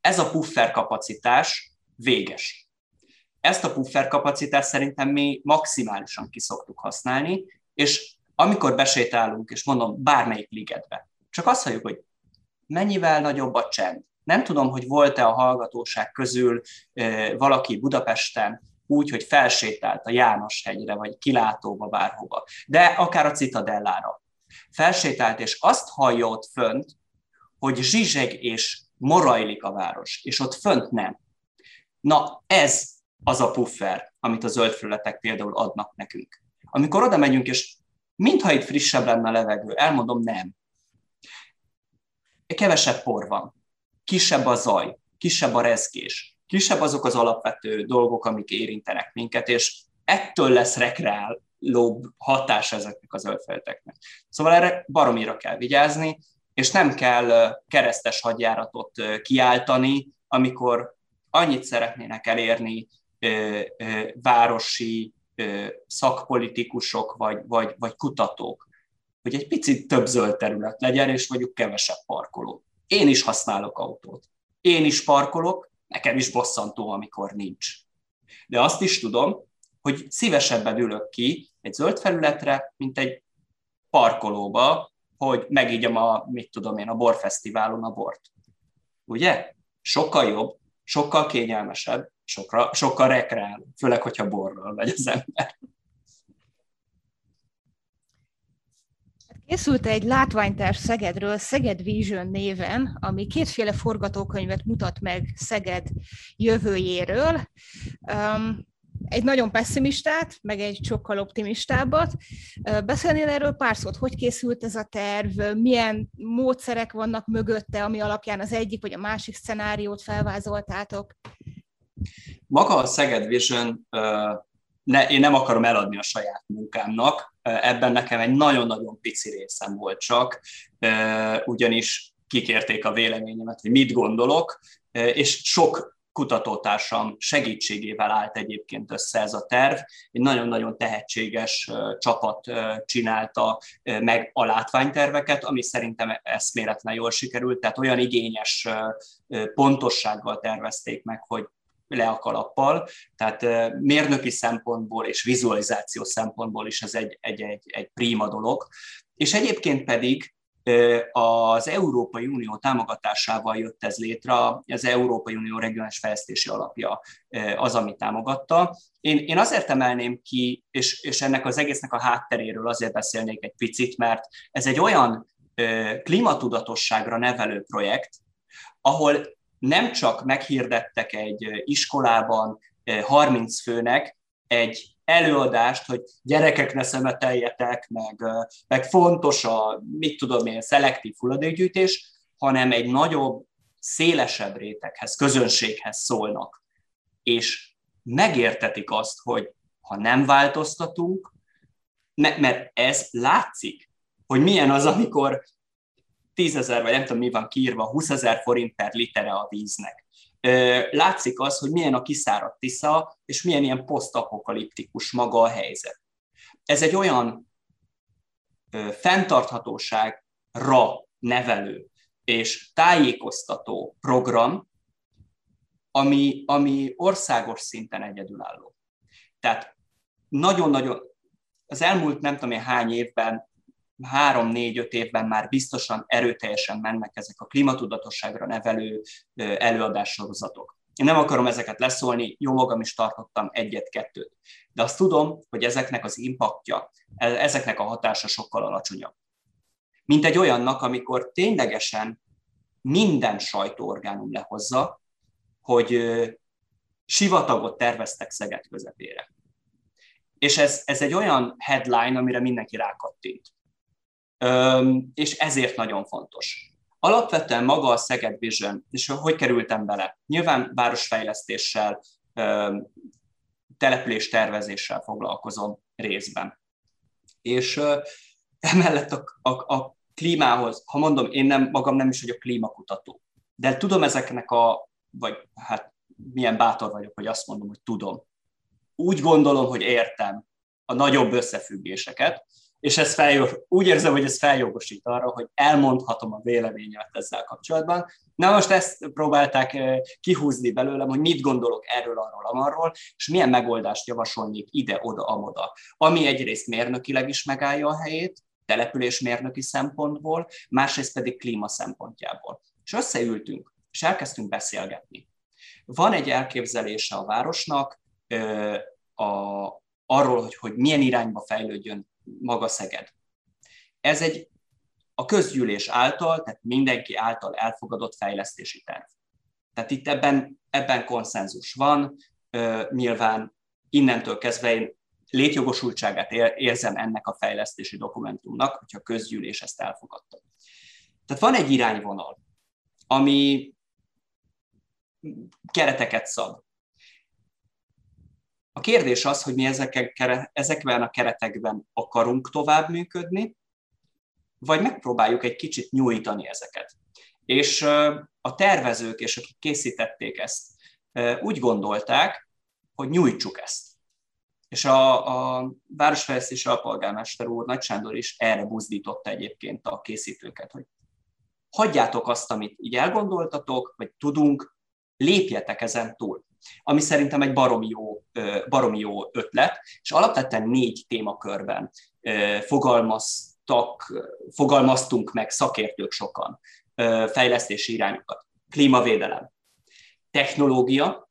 Ez a puffer kapacitás véges. Ezt a puffer kapacitást szerintem mi maximálisan ki szoktuk használni, és amikor besétálunk, és mondom, bármelyik ligetbe, csak azt halljuk, hogy mennyivel nagyobb a csend. Nem tudom, hogy volt-e a hallgatóság közül valaki Budapesten úgy, hogy felsétált a János hegyre, vagy kilátóba bárhova, de akár a Citadellára. Felsétált, és azt hallja ott fönt, hogy zsizseg és morajlik a város, és ott fönt nem. Na, ez az a puffer, amit a zöld felületek például adnak nekünk. Amikor oda megyünk, és mintha itt frissebb lenne a levegő, elmondom, nem. Kevesebb por van, kisebb a zaj, kisebb a rezgés, kisebb azok az alapvető dolgok, amik érintenek minket, és ettől lesz rekreálóbb hatás ezeknek az zöldfelületeknek. Szóval erre baromira kell vigyázni, és nem kell keresztes hadjáratot kiáltani, amikor annyit szeretnének elérni városi szakpolitikusok vagy, vagy, vagy kutatók, hogy egy picit több zöld terület legyen, és mondjuk kevesebb parkoló. Én is használok autót. Én is parkolok, nekem is bosszantó, amikor nincs. De azt is tudom, hogy szívesebben ülök ki egy zöld felületre, mint egy parkolóba, hogy megígyam a, mit tudom én, a borfesztiválon a bort. Ugye? Sokkal jobb, sokkal kényelmesebb, sokkal, sokkal rekreál, főleg, hogyha borral megy az ember. Készült egy látványterv Szegedről, Szeged Vision néven, ami kétféle forgatókönyvet mutat meg Szeged jövőjéről. Egy nagyon pessimistát, meg egy sokkal optimistábbat. Beszélnél erről pár szót, hogy készült ez a terv, milyen módszerek vannak mögötte, ami alapján az egyik vagy a másik szenáriót felvázoltátok? Maga a Szeged Vision, ne, én nem akarom eladni a saját munkámnak, ebben nekem egy nagyon-nagyon pici részem volt csak, ugyanis kikérték a véleményemet, hogy mit gondolok, és sok kutatótársam segítségével állt egyébként össze ez a terv. Egy nagyon-nagyon tehetséges csapat csinálta meg a látványterveket, ami szerintem eszméletlen jól sikerült, tehát olyan igényes pontossággal tervezték meg, hogy le a kalappal, tehát mérnöki szempontból és vizualizáció szempontból is ez egy, egy, egy, egy prima dolog. És egyébként pedig az Európai Unió támogatásával jött ez létre, az Európai Unió regionális fejlesztési alapja az, ami támogatta. Én, én azért emelném ki, és, és ennek az egésznek a hátteréről azért beszélnék egy picit, mert ez egy olyan klímatudatosságra nevelő projekt, ahol nem csak meghirdettek egy iskolában 30 főnek egy előadást, hogy gyerekek ne szemeteljetek, meg, meg fontos a, mit tudom én, szelektív hulladékgyűjtés, hanem egy nagyobb, szélesebb réteghez, közönséghez szólnak. És megértetik azt, hogy ha nem változtatunk, mert ez látszik, hogy milyen az, amikor tízezer, vagy nem tudom mi van kiírva, 20 ezer forint per litere a víznek látszik az, hogy milyen a kiszáradt Tisza, és milyen ilyen posztapokaliptikus maga a helyzet. Ez egy olyan fenntarthatóságra nevelő és tájékoztató program, ami, ami országos szinten egyedülálló. Tehát nagyon-nagyon, az elmúlt nem tudom én hány évben három-négy-öt évben már biztosan erőteljesen mennek ezek a klímatudatosságra nevelő előadássorozatok. Én nem akarom ezeket leszólni, jó magam is tartottam egyet-kettőt, de azt tudom, hogy ezeknek az impaktja, e, ezeknek a hatása sokkal alacsonyabb. Mint egy olyannak, amikor ténylegesen minden sajtóorgánum lehozza, hogy sivatagot terveztek Szeged közepére. És ez, ez egy olyan headline, amire mindenki rákattint és ezért nagyon fontos. Alapvetően maga a Szeged Vision, és hogy kerültem bele? Nyilván városfejlesztéssel, település tervezéssel foglalkozom részben. És emellett a, a, a klímához, ha mondom, én nem, magam nem is vagyok klímakutató, de tudom ezeknek a, vagy hát milyen bátor vagyok, hogy azt mondom, hogy tudom. Úgy gondolom, hogy értem a nagyobb összefüggéseket, és ez feljog, úgy érzem, hogy ez feljogosít arra, hogy elmondhatom a véleményet ezzel kapcsolatban. Na most ezt próbálták kihúzni belőlem, hogy mit gondolok erről, arról, amarról, és milyen megoldást javasolnék ide, oda, amoda. Ami egyrészt mérnökileg is megállja a helyét, településmérnöki szempontból, másrészt pedig klíma szempontjából. És összeültünk, és elkezdtünk beszélgetni. Van egy elképzelése a városnak a, arról, hogy, hogy milyen irányba fejlődjön maga Szeged. Ez egy a közgyűlés által, tehát mindenki által elfogadott fejlesztési terv. Tehát itt ebben, ebben konszenzus van, nyilván innentől kezdve én létjogosultságát érzem ennek a fejlesztési dokumentumnak, hogyha a közgyűlés ezt elfogadta. Tehát van egy irányvonal, ami kereteket szab. A kérdés az, hogy mi ezekben a keretekben akarunk tovább működni, vagy megpróbáljuk egy kicsit nyújtani ezeket. És a tervezők és akik készítették ezt, úgy gondolták, hogy nyújtsuk ezt. És a, a városfejlesztési alpolgármester úr, Nagy Sándor is erre buzdította egyébként a készítőket, hogy hagyjátok azt, amit így elgondoltatok, vagy tudunk, lépjetek ezen túl. Ami szerintem egy baromi jó, baromi jó ötlet, és alapvetően négy témakörben fogalmaztak, fogalmaztunk meg szakértők sokan fejlesztési irányokat. Klímavédelem, technológia,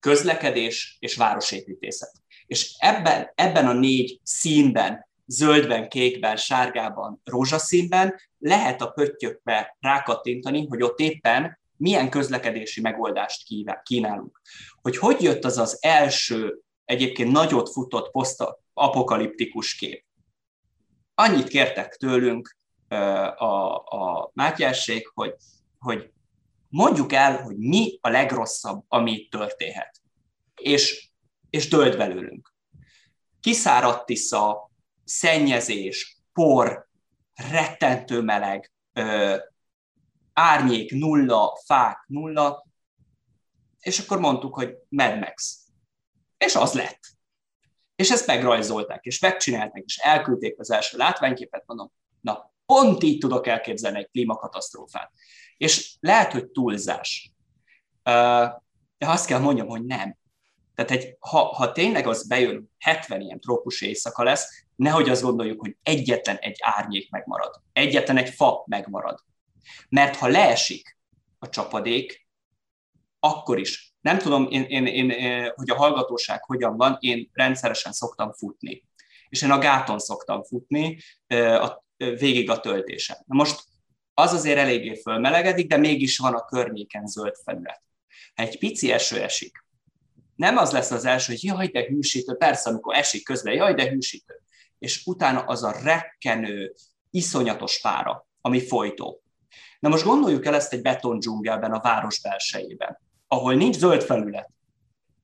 közlekedés és városépítészet. És ebben, ebben a négy színben, zöldben, kékben, sárgában, rózsaszínben lehet a pöttyökbe rákattintani, hogy ott éppen milyen közlekedési megoldást kínálunk. Hogy hogy jött az az első, egyébként nagyot futott posztapokaliptikus kép. Annyit kértek tőlünk a, a Mátyásség, hogy, hogy mondjuk el, hogy mi a legrosszabb, ami itt történhet. És, és dölt belőlünk. Kiszáradt tisza, szennyezés, por, rettentő meleg, árnyék nulla, fák nulla, és akkor mondtuk, hogy Mad Max. És az lett. És ezt megrajzolták, és megcsinálták, és elküldték az első látványképet, mondom, na, pont így tudok elképzelni egy klímakatasztrófát. És lehet, hogy túlzás. De azt kell mondjam, hogy nem. Tehát egy, ha, ha tényleg az bejön, 70 ilyen trópusi éjszaka lesz, nehogy azt gondoljuk, hogy egyetlen egy árnyék megmarad, egyetlen egy fa megmarad. Mert ha leesik a csapadék, akkor is. Nem tudom, én, én, én, hogy a hallgatóság hogyan van, én rendszeresen szoktam futni. És én a gáton szoktam futni a, végig a töltésen. Na most az azért eléggé fölmelegedik, de mégis van a környéken zöld felület. Ha egy pici eső esik, nem az lesz az első, hogy jaj, de hűsítő, persze, amikor esik közben, jaj, de hűsítő. És utána az a rekkenő, iszonyatos pára, ami folytó. Na most gondoljuk el ezt egy beton dzsungelben, a város belsejében, ahol nincs zöld felület.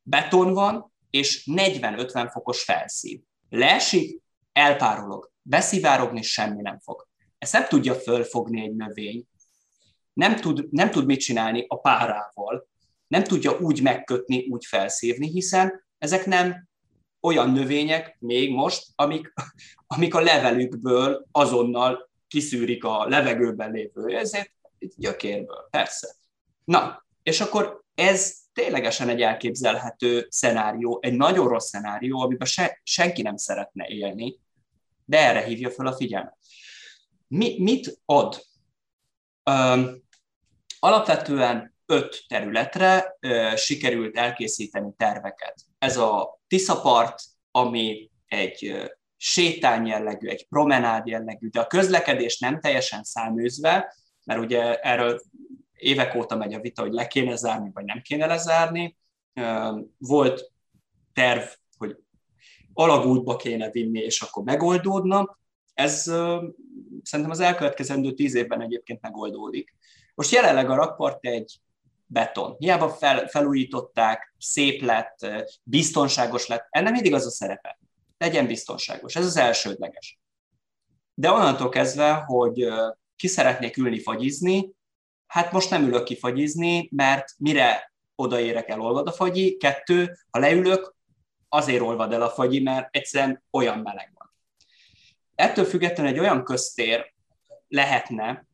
Beton van, és 40-50 fokos felszín. Leesik, elpárolog, beszivárogni semmi nem fog. Ezt nem tudja fölfogni egy növény, nem tud, nem tud mit csinálni a párával, nem tudja úgy megkötni, úgy felszívni, hiszen ezek nem olyan növények még most, amik, amik a levelükből azonnal kiszűrik a levegőben lévő, ezért gyökérből, persze. Na, és akkor ez ténylegesen egy elképzelhető szenárió, egy nagyon rossz szenárió, amiben se, senki nem szeretne élni, de erre hívja fel a figyelmet. Mi, mit ad? Um, alapvetően öt területre uh, sikerült elkészíteni terveket. Ez a Tiszapart, ami egy sétány jellegű, egy promenád jellegű, de a közlekedés nem teljesen száműzve, mert ugye erről évek óta megy a vita, hogy le kéne zárni, vagy nem kéne lezárni. Volt terv, hogy alagútba kéne vinni, és akkor megoldódna. Ez szerintem az elkövetkezendő tíz évben egyébként megoldódik. Most jelenleg a rakpart egy beton. Hiába fel, felújították, szép lett, biztonságos lett, ennek mindig az a szerepe legyen biztonságos. Ez az elsődleges. De onnantól kezdve, hogy ki szeretnék ülni fagyizni, hát most nem ülök ki fagyizni, mert mire odaérek el, olvad a fagyi. Kettő, ha leülök, azért olvad el a fagyi, mert egyszerűen olyan meleg van. Ettől függetlenül egy olyan köztér lehetne,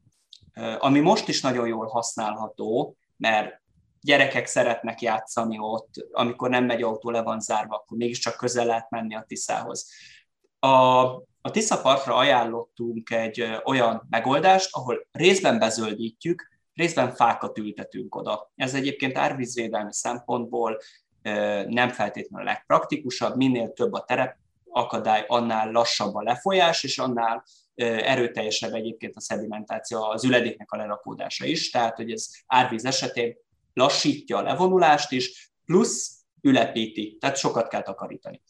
ami most is nagyon jól használható, mert gyerekek szeretnek játszani ott, amikor nem megy autó, le van zárva, akkor mégiscsak közel lehet menni a Tiszához. A, a Tisza partra ajánlottunk egy olyan megoldást, ahol részben bezöldítjük, részben fákat ültetünk oda. Ez egyébként árvízvédelmi szempontból nem feltétlenül a legpraktikusabb, minél több a terep akadály, annál lassabb a lefolyás, és annál erőteljesebb egyébként a szedimentáció, az üledéknek a lerakódása is, tehát hogy ez árvíz esetén lassítja a levonulást is, plusz ülepíti, tehát sokat kell takarítani.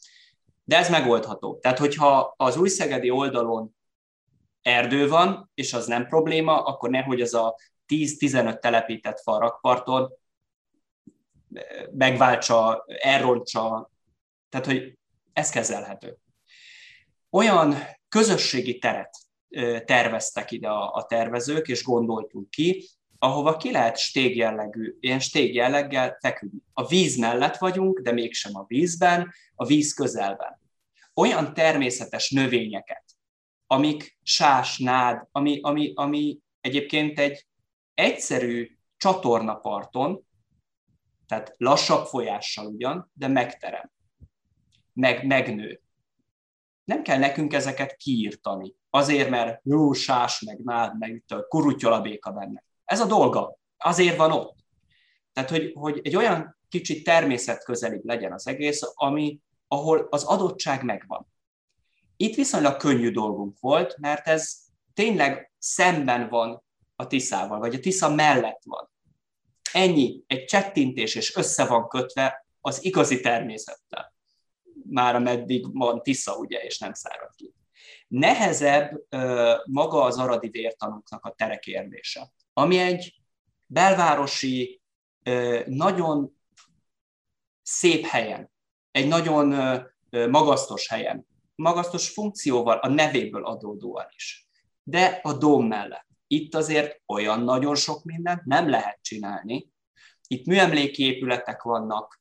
De ez megoldható. Tehát, hogyha az újszegedi oldalon erdő van, és az nem probléma, akkor nehogy az a 10-15 telepített fa rakparton megváltsa, elrontsa, tehát, hogy ez kezelhető. Olyan közösségi teret terveztek ide a, a tervezők, és gondoltunk ki, ahova ki lehet stégjellegű, ilyen stégjelleggel feküdni. A víz mellett vagyunk, de mégsem a vízben, a víz közelben. Olyan természetes növényeket, amik sás, nád, ami, ami, ami egyébként egy egyszerű csatornaparton, tehát lassabb folyással ugyan, de megterem, meg, megnő. Nem kell nekünk ezeket kiírtani, azért, mert jó sás, meg nád, meg kurutyolabéka benne. Ez a dolga. Azért van ott. Tehát, hogy, hogy egy olyan kicsit természetközelibb legyen az egész, ami, ahol az adottság megvan. Itt viszonylag könnyű dolgunk volt, mert ez tényleg szemben van a Tiszával, vagy a Tisza mellett van. Ennyi, egy csettintés, és össze van kötve az igazi természettel. Már ameddig van Tisza, ugye, és nem szárad ki. Nehezebb maga az aradi vértanúknak a terekérdése ami egy belvárosi, nagyon szép helyen, egy nagyon magasztos helyen, magasztos funkcióval, a nevéből adódóan is. De a dóm mellett. Itt azért olyan nagyon sok mindent nem lehet csinálni. Itt műemléki épületek vannak,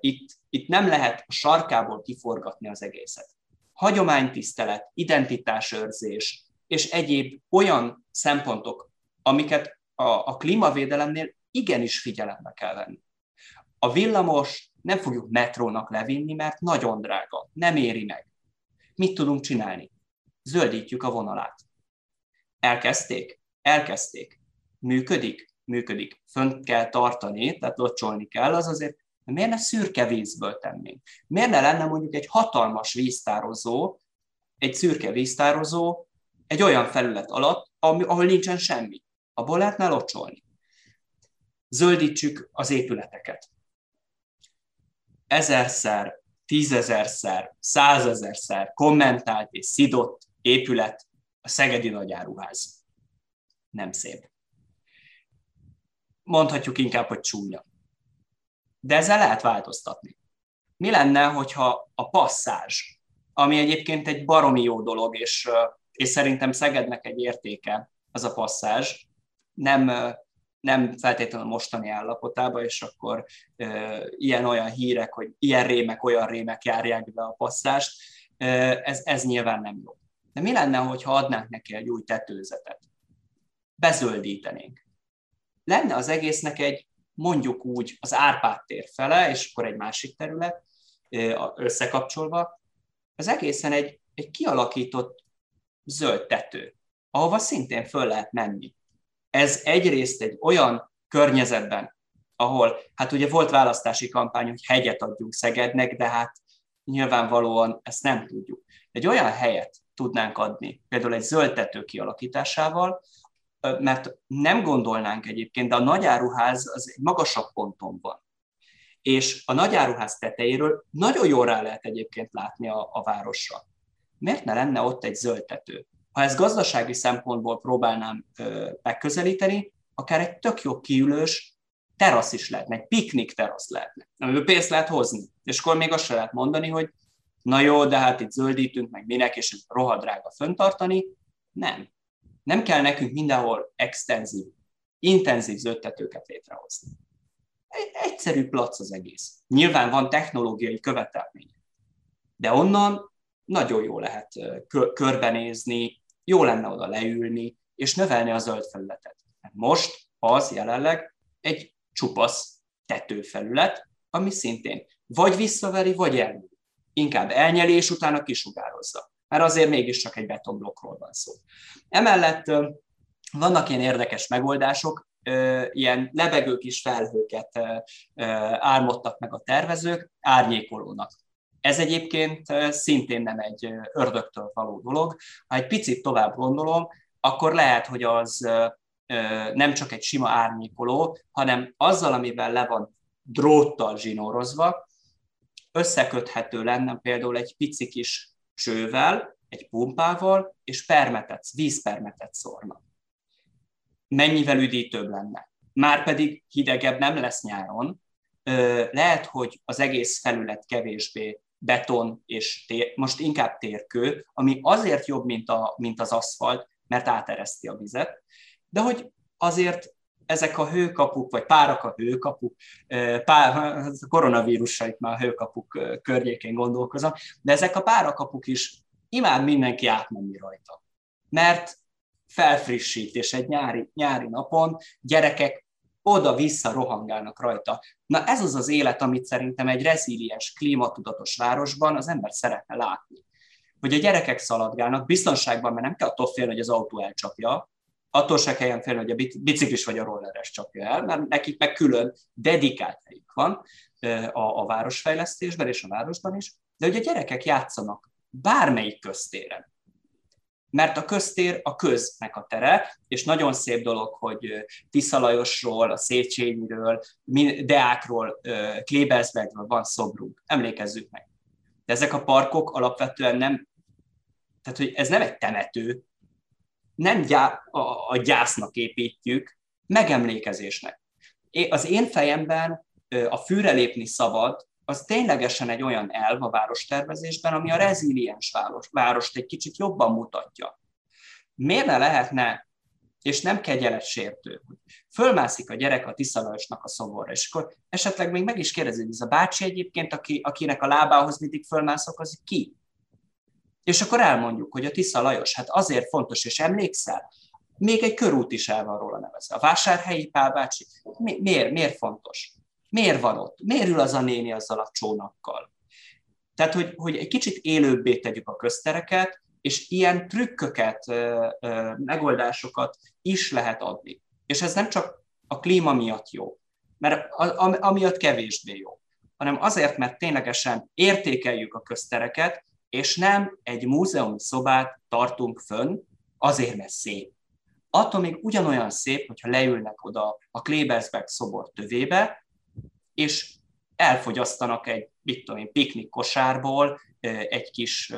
itt, itt nem lehet a sarkából kiforgatni az egészet. Hagyománytisztelet, identitásőrzés és egyéb olyan szempontok, amiket a, a klímavédelemnél igenis figyelembe kell venni. A villamos nem fogjuk metrónak levinni, mert nagyon drága, nem éri meg. Mit tudunk csinálni? Zöldítjük a vonalát. Elkezdték? Elkezdték. Működik? Működik. Fönt kell tartani, tehát locsolni kell, az azért miért ne szürke vízből tennénk? Miért ne lenne mondjuk egy hatalmas víztározó, egy szürke víztározó egy olyan felület alatt, ahol nincsen semmi abból lehetne locsolni. Zöldítsük az épületeket. Ezerszer, tízezerszer, százezerszer kommentált és szidott épület a Szegedi Nagyáruház. Nem szép. Mondhatjuk inkább, hogy csúnya. De ezzel lehet változtatni. Mi lenne, hogyha a passzázs, ami egyébként egy baromi jó dolog, és, és szerintem Szegednek egy értéke, az a passzázs, nem, nem feltétlenül mostani állapotában, és akkor ilyen-olyan hírek, hogy ilyen rémek, olyan rémek járják be a passzást, ez, ez nyilván nem jó. De mi lenne, ha adnánk neki egy új tetőzetet? Bezöldítenénk. Lenne az egésznek egy, mondjuk úgy, az Árpád tér fele, és akkor egy másik terület összekapcsolva, az egészen egy, egy kialakított zöld tető, ahova szintén föl lehet menni ez egyrészt egy olyan környezetben, ahol, hát ugye volt választási kampány, hogy hegyet adjunk Szegednek, de hát nyilvánvalóan ezt nem tudjuk. Egy olyan helyet tudnánk adni, például egy zöldtető kialakításával, mert nem gondolnánk egyébként, de a nagyáruház az egy magasabb ponton van. És a nagyáruház tetejéről nagyon jól rá lehet egyébként látni a, a városra. Miért ne lenne ott egy zöldtető? Ha ezt gazdasági szempontból próbálnám megközelíteni, akár egy tök jó kiülős terasz is lehetne, egy piknik terasz lehetne, amiből pénzt lehet hozni. És akkor még azt se lehet mondani, hogy na jó, de hát itt zöldítünk, meg minek, és ez rohadrága föntartani. Nem. Nem kell nekünk mindenhol extenzív, intenzív zöldtetőket létrehozni. Egy egyszerű plac az egész. Nyilván van technológiai követelmény. De onnan nagyon jó lehet körbenézni, jó lenne oda leülni, és növelni a zöld felületet. Most az jelenleg egy csupasz tetőfelület, ami szintén vagy visszaveri, vagy elnyeli. Inkább elnyeli, és utána kisugározza. Mert azért mégiscsak egy betonblokkról van szó. Emellett vannak ilyen érdekes megoldások, ilyen lebegő kis felhőket álmodtak meg a tervezők árnyékolónak. Ez egyébként szintén nem egy ördögtől való dolog. Ha egy picit tovább gondolom, akkor lehet, hogy az nem csak egy sima árnyékoló, hanem azzal, amivel le van dróttal zsinórozva, összeköthető lenne például egy pici kis csővel, egy pumpával, és permetet, vízpermetet szórna. Mennyivel üdítőbb lenne. Márpedig hidegebb nem lesz nyáron, lehet, hogy az egész felület kevésbé beton és tér, most inkább térkő, ami azért jobb, mint, a, mint az aszfalt, mert átereszti a vizet, de hogy azért ezek a hőkapuk, vagy párak a hőkapuk, pár, a koronavírussal itt már a hőkapuk környékén gondolkozom, de ezek a párakapuk is imád mindenki átmenni rajta. Mert felfrissít, és egy nyári, nyári napon gyerekek oda-vissza rohangálnak rajta. Na ez az az élet, amit szerintem egy reziliens, klímatudatos városban az ember szeretne látni. Hogy a gyerekek szaladgálnak biztonságban, mert nem kell attól félni, hogy az autó elcsapja, attól se kelljen félni, hogy a biciklis vagy a rolleres csapja el, mert nekik meg külön dedikált helyük van a, a városfejlesztésben és a városban is, de hogy a gyerekek játszanak bármelyik köztéren. Mert a köztér a köznek a tere, és nagyon szép dolog, hogy Tiszalajosról, a Széchenyiről, Deákról, Klebersbergről van szobrunk. Emlékezzük meg. De ezek a parkok alapvetően nem, tehát hogy ez nem egy temető, nem gyá, a, a gyásznak építjük, megemlékezésnek. Az én fejemben a fűre lépni szabad, az ténylegesen egy olyan elv a várostervezésben, ami a reziliens város, várost egy kicsit jobban mutatja. Miért ne lehetne, és nem kegyeletsértő, hogy fölmászik a gyerek a Tiszalajosnak a szoborra, és akkor esetleg még meg is kérdezi, hogy ez a bácsi egyébként, aki, akinek a lábához mindig fölmászok, az ki? És akkor elmondjuk, hogy a Tisza Lajos, hát azért fontos, és emlékszel, még egy körút is el van róla nevezve. A vásárhelyi Pál bácsi, mi, miért, miért fontos? Miért van ott? Miért ül az a néni azzal a csónakkal? Tehát, hogy, hogy egy kicsit élőbbé tegyük a köztereket, és ilyen trükköket, megoldásokat is lehet adni. És ez nem csak a klíma miatt jó, mert amiatt kevésbé jó, hanem azért, mert ténylegesen értékeljük a köztereket, és nem egy múzeumi szobát tartunk fönn, azért, mert szép. Attól még ugyanolyan szép, hogyha leülnek oda a Klebersberg szobor tövébe, és elfogyasztanak egy, mit tudom én, piknik kosárból egy kis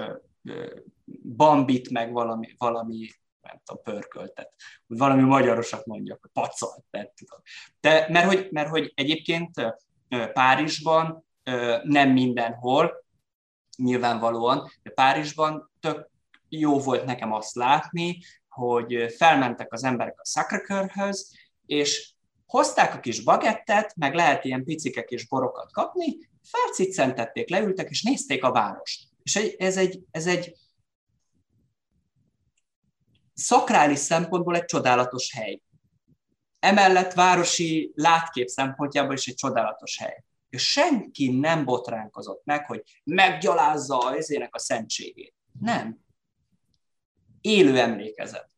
bambit, meg valami, valami nem tudom, pörköltet. Valami magyarosat mondjak, pacalt, nem tudom. De, mert, hogy, mert hogy egyébként Párizsban nem mindenhol, nyilvánvalóan, de Párizsban tök jó volt nekem azt látni, hogy felmentek az emberek a sacré és hozták a kis bagettet, meg lehet ilyen picike kis borokat kapni, felciccentették, leültek, és nézték a várost. És ez egy, ez egy szakrális szempontból egy csodálatos hely. Emellett városi látkép szempontjából is egy csodálatos hely és senki nem botránkozott meg, hogy meggyalázza az ezének a szentségét. Nem. Élő emlékezet.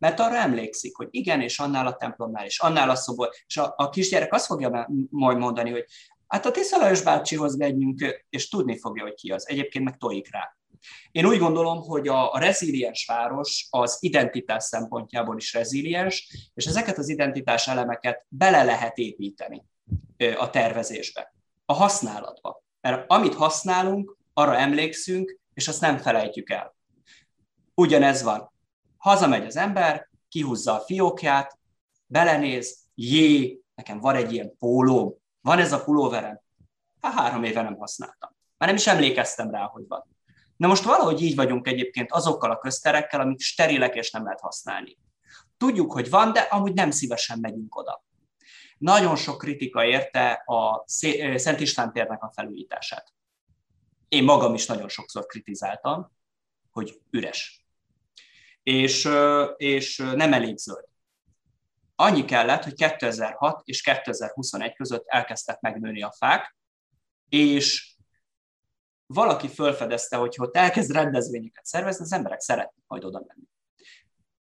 Mert arra emlékszik, hogy igen, és annál a templomnál, és annál a szobor, és a, a kisgyerek azt fogja majd mondani, hogy hát a Tiszalajos bácsihoz megyünk, és tudni fogja, hogy ki az. Egyébként meg tojik rá. Én úgy gondolom, hogy a, a reziliens város az identitás szempontjából is reziliens, és ezeket az identitás elemeket bele lehet építeni a tervezésbe a használatba. Mert amit használunk, arra emlékszünk, és azt nem felejtjük el. Ugyanez van. Hazamegy az ember, kihúzza a fiókját, belenéz, jé, nekem van egy ilyen pólóm, van ez a pulóverem. Hát három éve nem használtam. Már nem is emlékeztem rá, hogy van. Na most valahogy így vagyunk egyébként azokkal a közterekkel, amik sterilek és nem lehet használni. Tudjuk, hogy van, de amúgy nem szívesen megyünk oda. Nagyon sok kritika érte a Szent István térnek a felújítását. Én magam is nagyon sokszor kritizáltam, hogy üres. És, és nem elég zöld. Annyi kellett, hogy 2006 és 2021 között elkezdtek megnőni a fák, és valaki felfedezte, hogy ott elkezd rendezvényeket szervezni, az emberek szeretnek majd oda menni.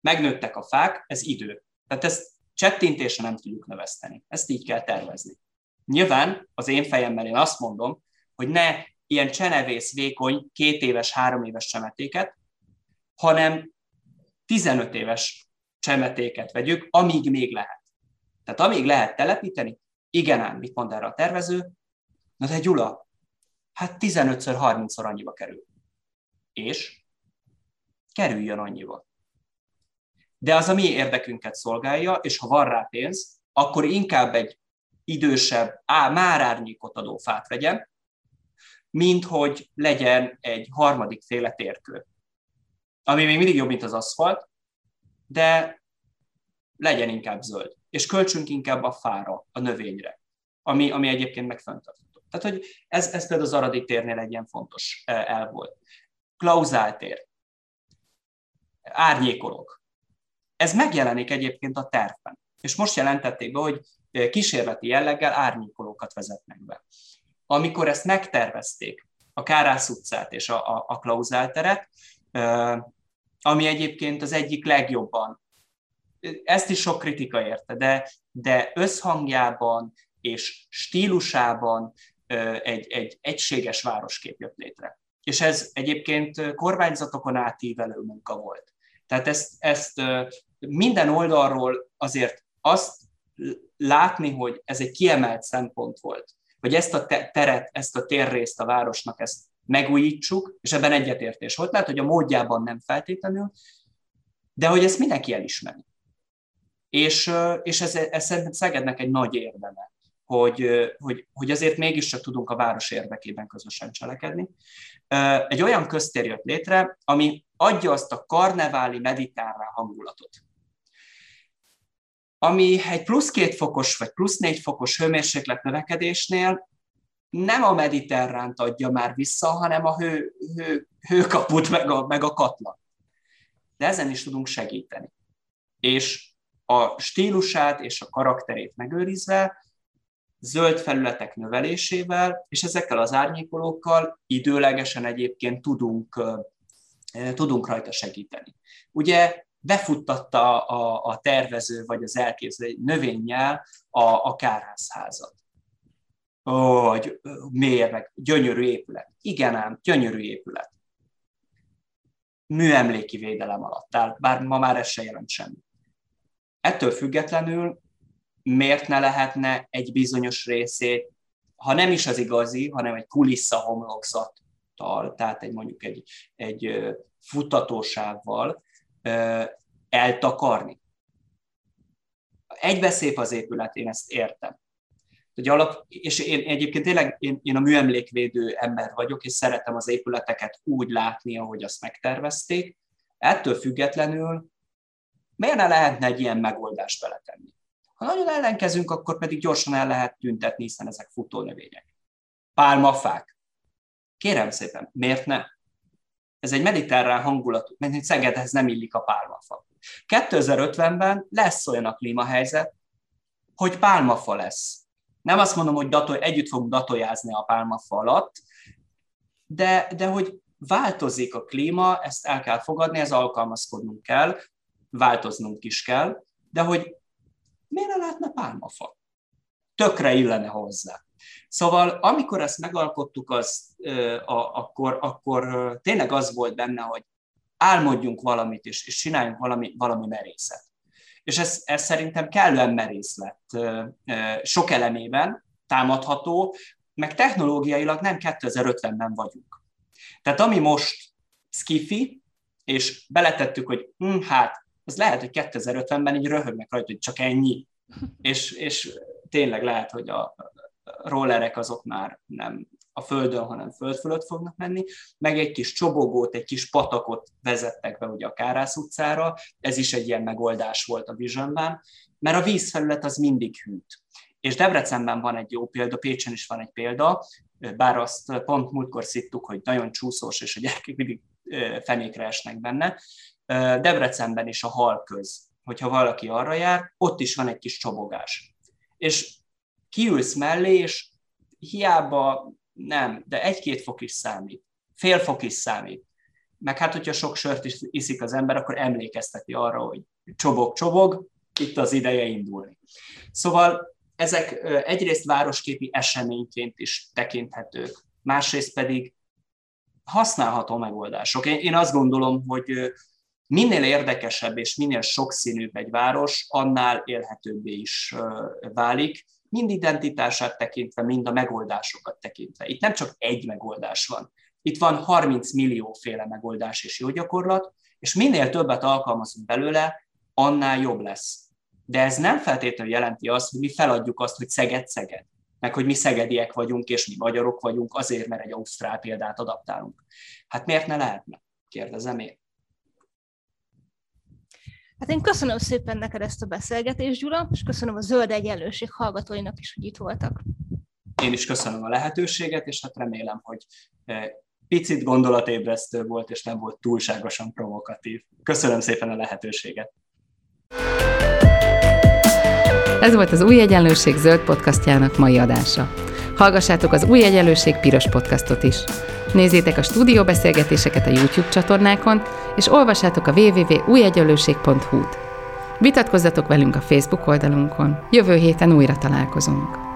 Megnőttek a fák, ez idő. Tehát ezt csettintésre nem tudjuk növeszteni. Ezt így kell tervezni. Nyilván az én fejemmel én azt mondom, hogy ne ilyen csenevész, vékony, két éves, három éves csemetéket, hanem 15 éves csemetéket vegyük, amíg még lehet. Tehát amíg lehet telepíteni, igen ám, mit mond erre a tervező? Na de Gyula, hát 15-ször, 30-szor annyiba kerül. És kerüljön annyiba. De az a mi érdekünket szolgálja, és ha van rá pénz, akkor inkább egy idősebb, á, már árnyékot adó fát vegyen, mint hogy legyen egy harmadik féle térkő. Ami még mindig jobb, mint az aszfalt, de legyen inkább zöld. És költsünk inkább a fára, a növényre, ami, ami egyébként meg Tehát, hogy ez, ez például az Aradi térnél egy ilyen fontos e, el volt. Klauzáltér. Árnyékolok. Ez megjelenik egyébként a tervben. És most jelentették be, hogy e, kísérleti jelleggel árnyékolókat vezetnek be. Amikor ezt megtervezték, a Kárász utcát és a, a, a klauzálteret, e, ami egyébként az egyik legjobban, ezt is sok kritika érte, de, de összhangjában és stílusában egy, egy egységes városkép jött létre. És ez egyébként kormányzatokon átívelő munka volt. Tehát ezt, ezt minden oldalról azért azt látni, hogy ez egy kiemelt szempont volt, hogy ezt a teret, ezt a térrészt a városnak, ezt megújítsuk, és ebben egyetértés volt. Lehet, hogy a módjában nem feltétlenül, de hogy ezt mindenki elismeri. És, és ez, ez Szegednek egy nagy érdeme, hogy, hogy, hogy azért mégiscsak tudunk a város érdekében közösen cselekedni. Egy olyan köztér jött létre, ami adja azt a karneváli mediterrán hangulatot, ami egy plusz két fokos vagy plusz négy fokos hőmérséklet növekedésnél nem a mediterránt adja már vissza, hanem a hő, hő, hőkaput meg a, meg a katlan. De ezen is tudunk segíteni. És a stílusát és a karakterét megőrizve, zöld felületek növelésével, és ezekkel az árnyékolókkal időlegesen egyébként tudunk, tudunk rajta segíteni. Ugye befuttatta a, a tervező vagy az elképzelő növényjel a, a kárházházat hogy miért, meg gyönyörű épület. Igen ám, gyönyörű épület. Műemléki védelem alatt áll, bár ma már ez se jelent semmi. Ettől függetlenül miért ne lehetne egy bizonyos részét, ha nem is az igazi, hanem egy kulissza homlokzattal, tehát egy mondjuk egy, egy futatósávval eltakarni. Egybe szép az épület, én ezt értem hogy alap, és én egyébként tényleg én, én a műemlékvédő ember vagyok, és szeretem az épületeket úgy látni, ahogy azt megtervezték. Ettől függetlenül miért ne lehetne egy ilyen megoldást beletenni? Ha nagyon ellenkezünk, akkor pedig gyorsan el lehet tüntetni, hiszen ezek futónövények. Pálmafák. Kérem szépen, miért ne? Ez egy mediterrán hangulatú, mert Szegedhez nem illik a pálmafa. 2050-ben lesz olyan a klímahelyzet, hogy pálmafa lesz nem azt mondom, hogy datol, együtt fogunk datojázni a pálmafa alatt, de, de hogy változik a klíma, ezt el kell fogadni, ez alkalmazkodnunk kell, változnunk is kell, de hogy miért ne lehetne pálmafa? Tökre illene hozzá. Szóval amikor ezt megalkottuk, az, a, akkor, akkor tényleg az volt benne, hogy álmodjunk valamit, és, és csináljunk valami, valami merészet és ez, ez szerintem kellően merész lett sok elemében, támadható, meg technológiailag nem 2050-ben vagyunk. Tehát ami most skifi, és beletettük, hogy hm, hát, az lehet, hogy 2050-ben így röhögnek rajta, hogy csak ennyi. És, és tényleg lehet, hogy a rollerek azok már nem a földön, hanem föld fölött fognak menni, meg egy kis csobogót, egy kis patakot vezettek be ugye a Kárász utcára, ez is egy ilyen megoldás volt a Visionben, mert a vízfelület az mindig hűt. És Debrecenben van egy jó példa, Pécsen is van egy példa, bár azt pont múltkor szittuk, hogy nagyon csúszós, és a gyerekek mindig fenékre esnek benne. Debrecenben is a halköz, hogyha valaki arra jár, ott is van egy kis csobogás. És kiülsz mellé, és hiába nem, de egy-két fok is számít, fél fok is számít. Meg hát, hogyha sok sört is iszik az ember, akkor emlékezteti arra, hogy csobog-csobog, itt az ideje indulni. Szóval ezek egyrészt városképi eseményként is tekinthetők, másrészt pedig használható megoldások. Én azt gondolom, hogy minél érdekesebb és minél sokszínűbb egy város, annál élhetőbbé is válik, mind identitását tekintve, mind a megoldásokat tekintve. Itt nem csak egy megoldás van. Itt van 30 millióféle megoldás és jó gyakorlat, és minél többet alkalmazunk belőle, annál jobb lesz. De ez nem feltétlenül jelenti azt, hogy mi feladjuk azt, hogy Szeged-Szeged, meg hogy mi szegediek vagyunk, és mi magyarok vagyunk, azért, mert egy ausztrál példát adaptálunk. Hát miért ne lehetne? Kérdezem én. Hát én köszönöm szépen neked ezt a beszélgetést, Gyula, és köszönöm a Zöld Egyenlőség hallgatóinak is, hogy itt voltak. Én is köszönöm a lehetőséget, és hát remélem, hogy eh, picit gondolatébresztő volt, és nem volt túlságosan provokatív. Köszönöm szépen a lehetőséget. Ez volt az Új Egyenlőség zöld podcastjának mai adása. Hallgassátok az Új Egyenlőség piros podcastot is. Nézzétek a stúdióbeszélgetéseket a YouTube csatornákon, és olvassátok a www.újegyenlőség.hu-t. Vitatkozzatok velünk a Facebook oldalunkon. Jövő héten újra találkozunk.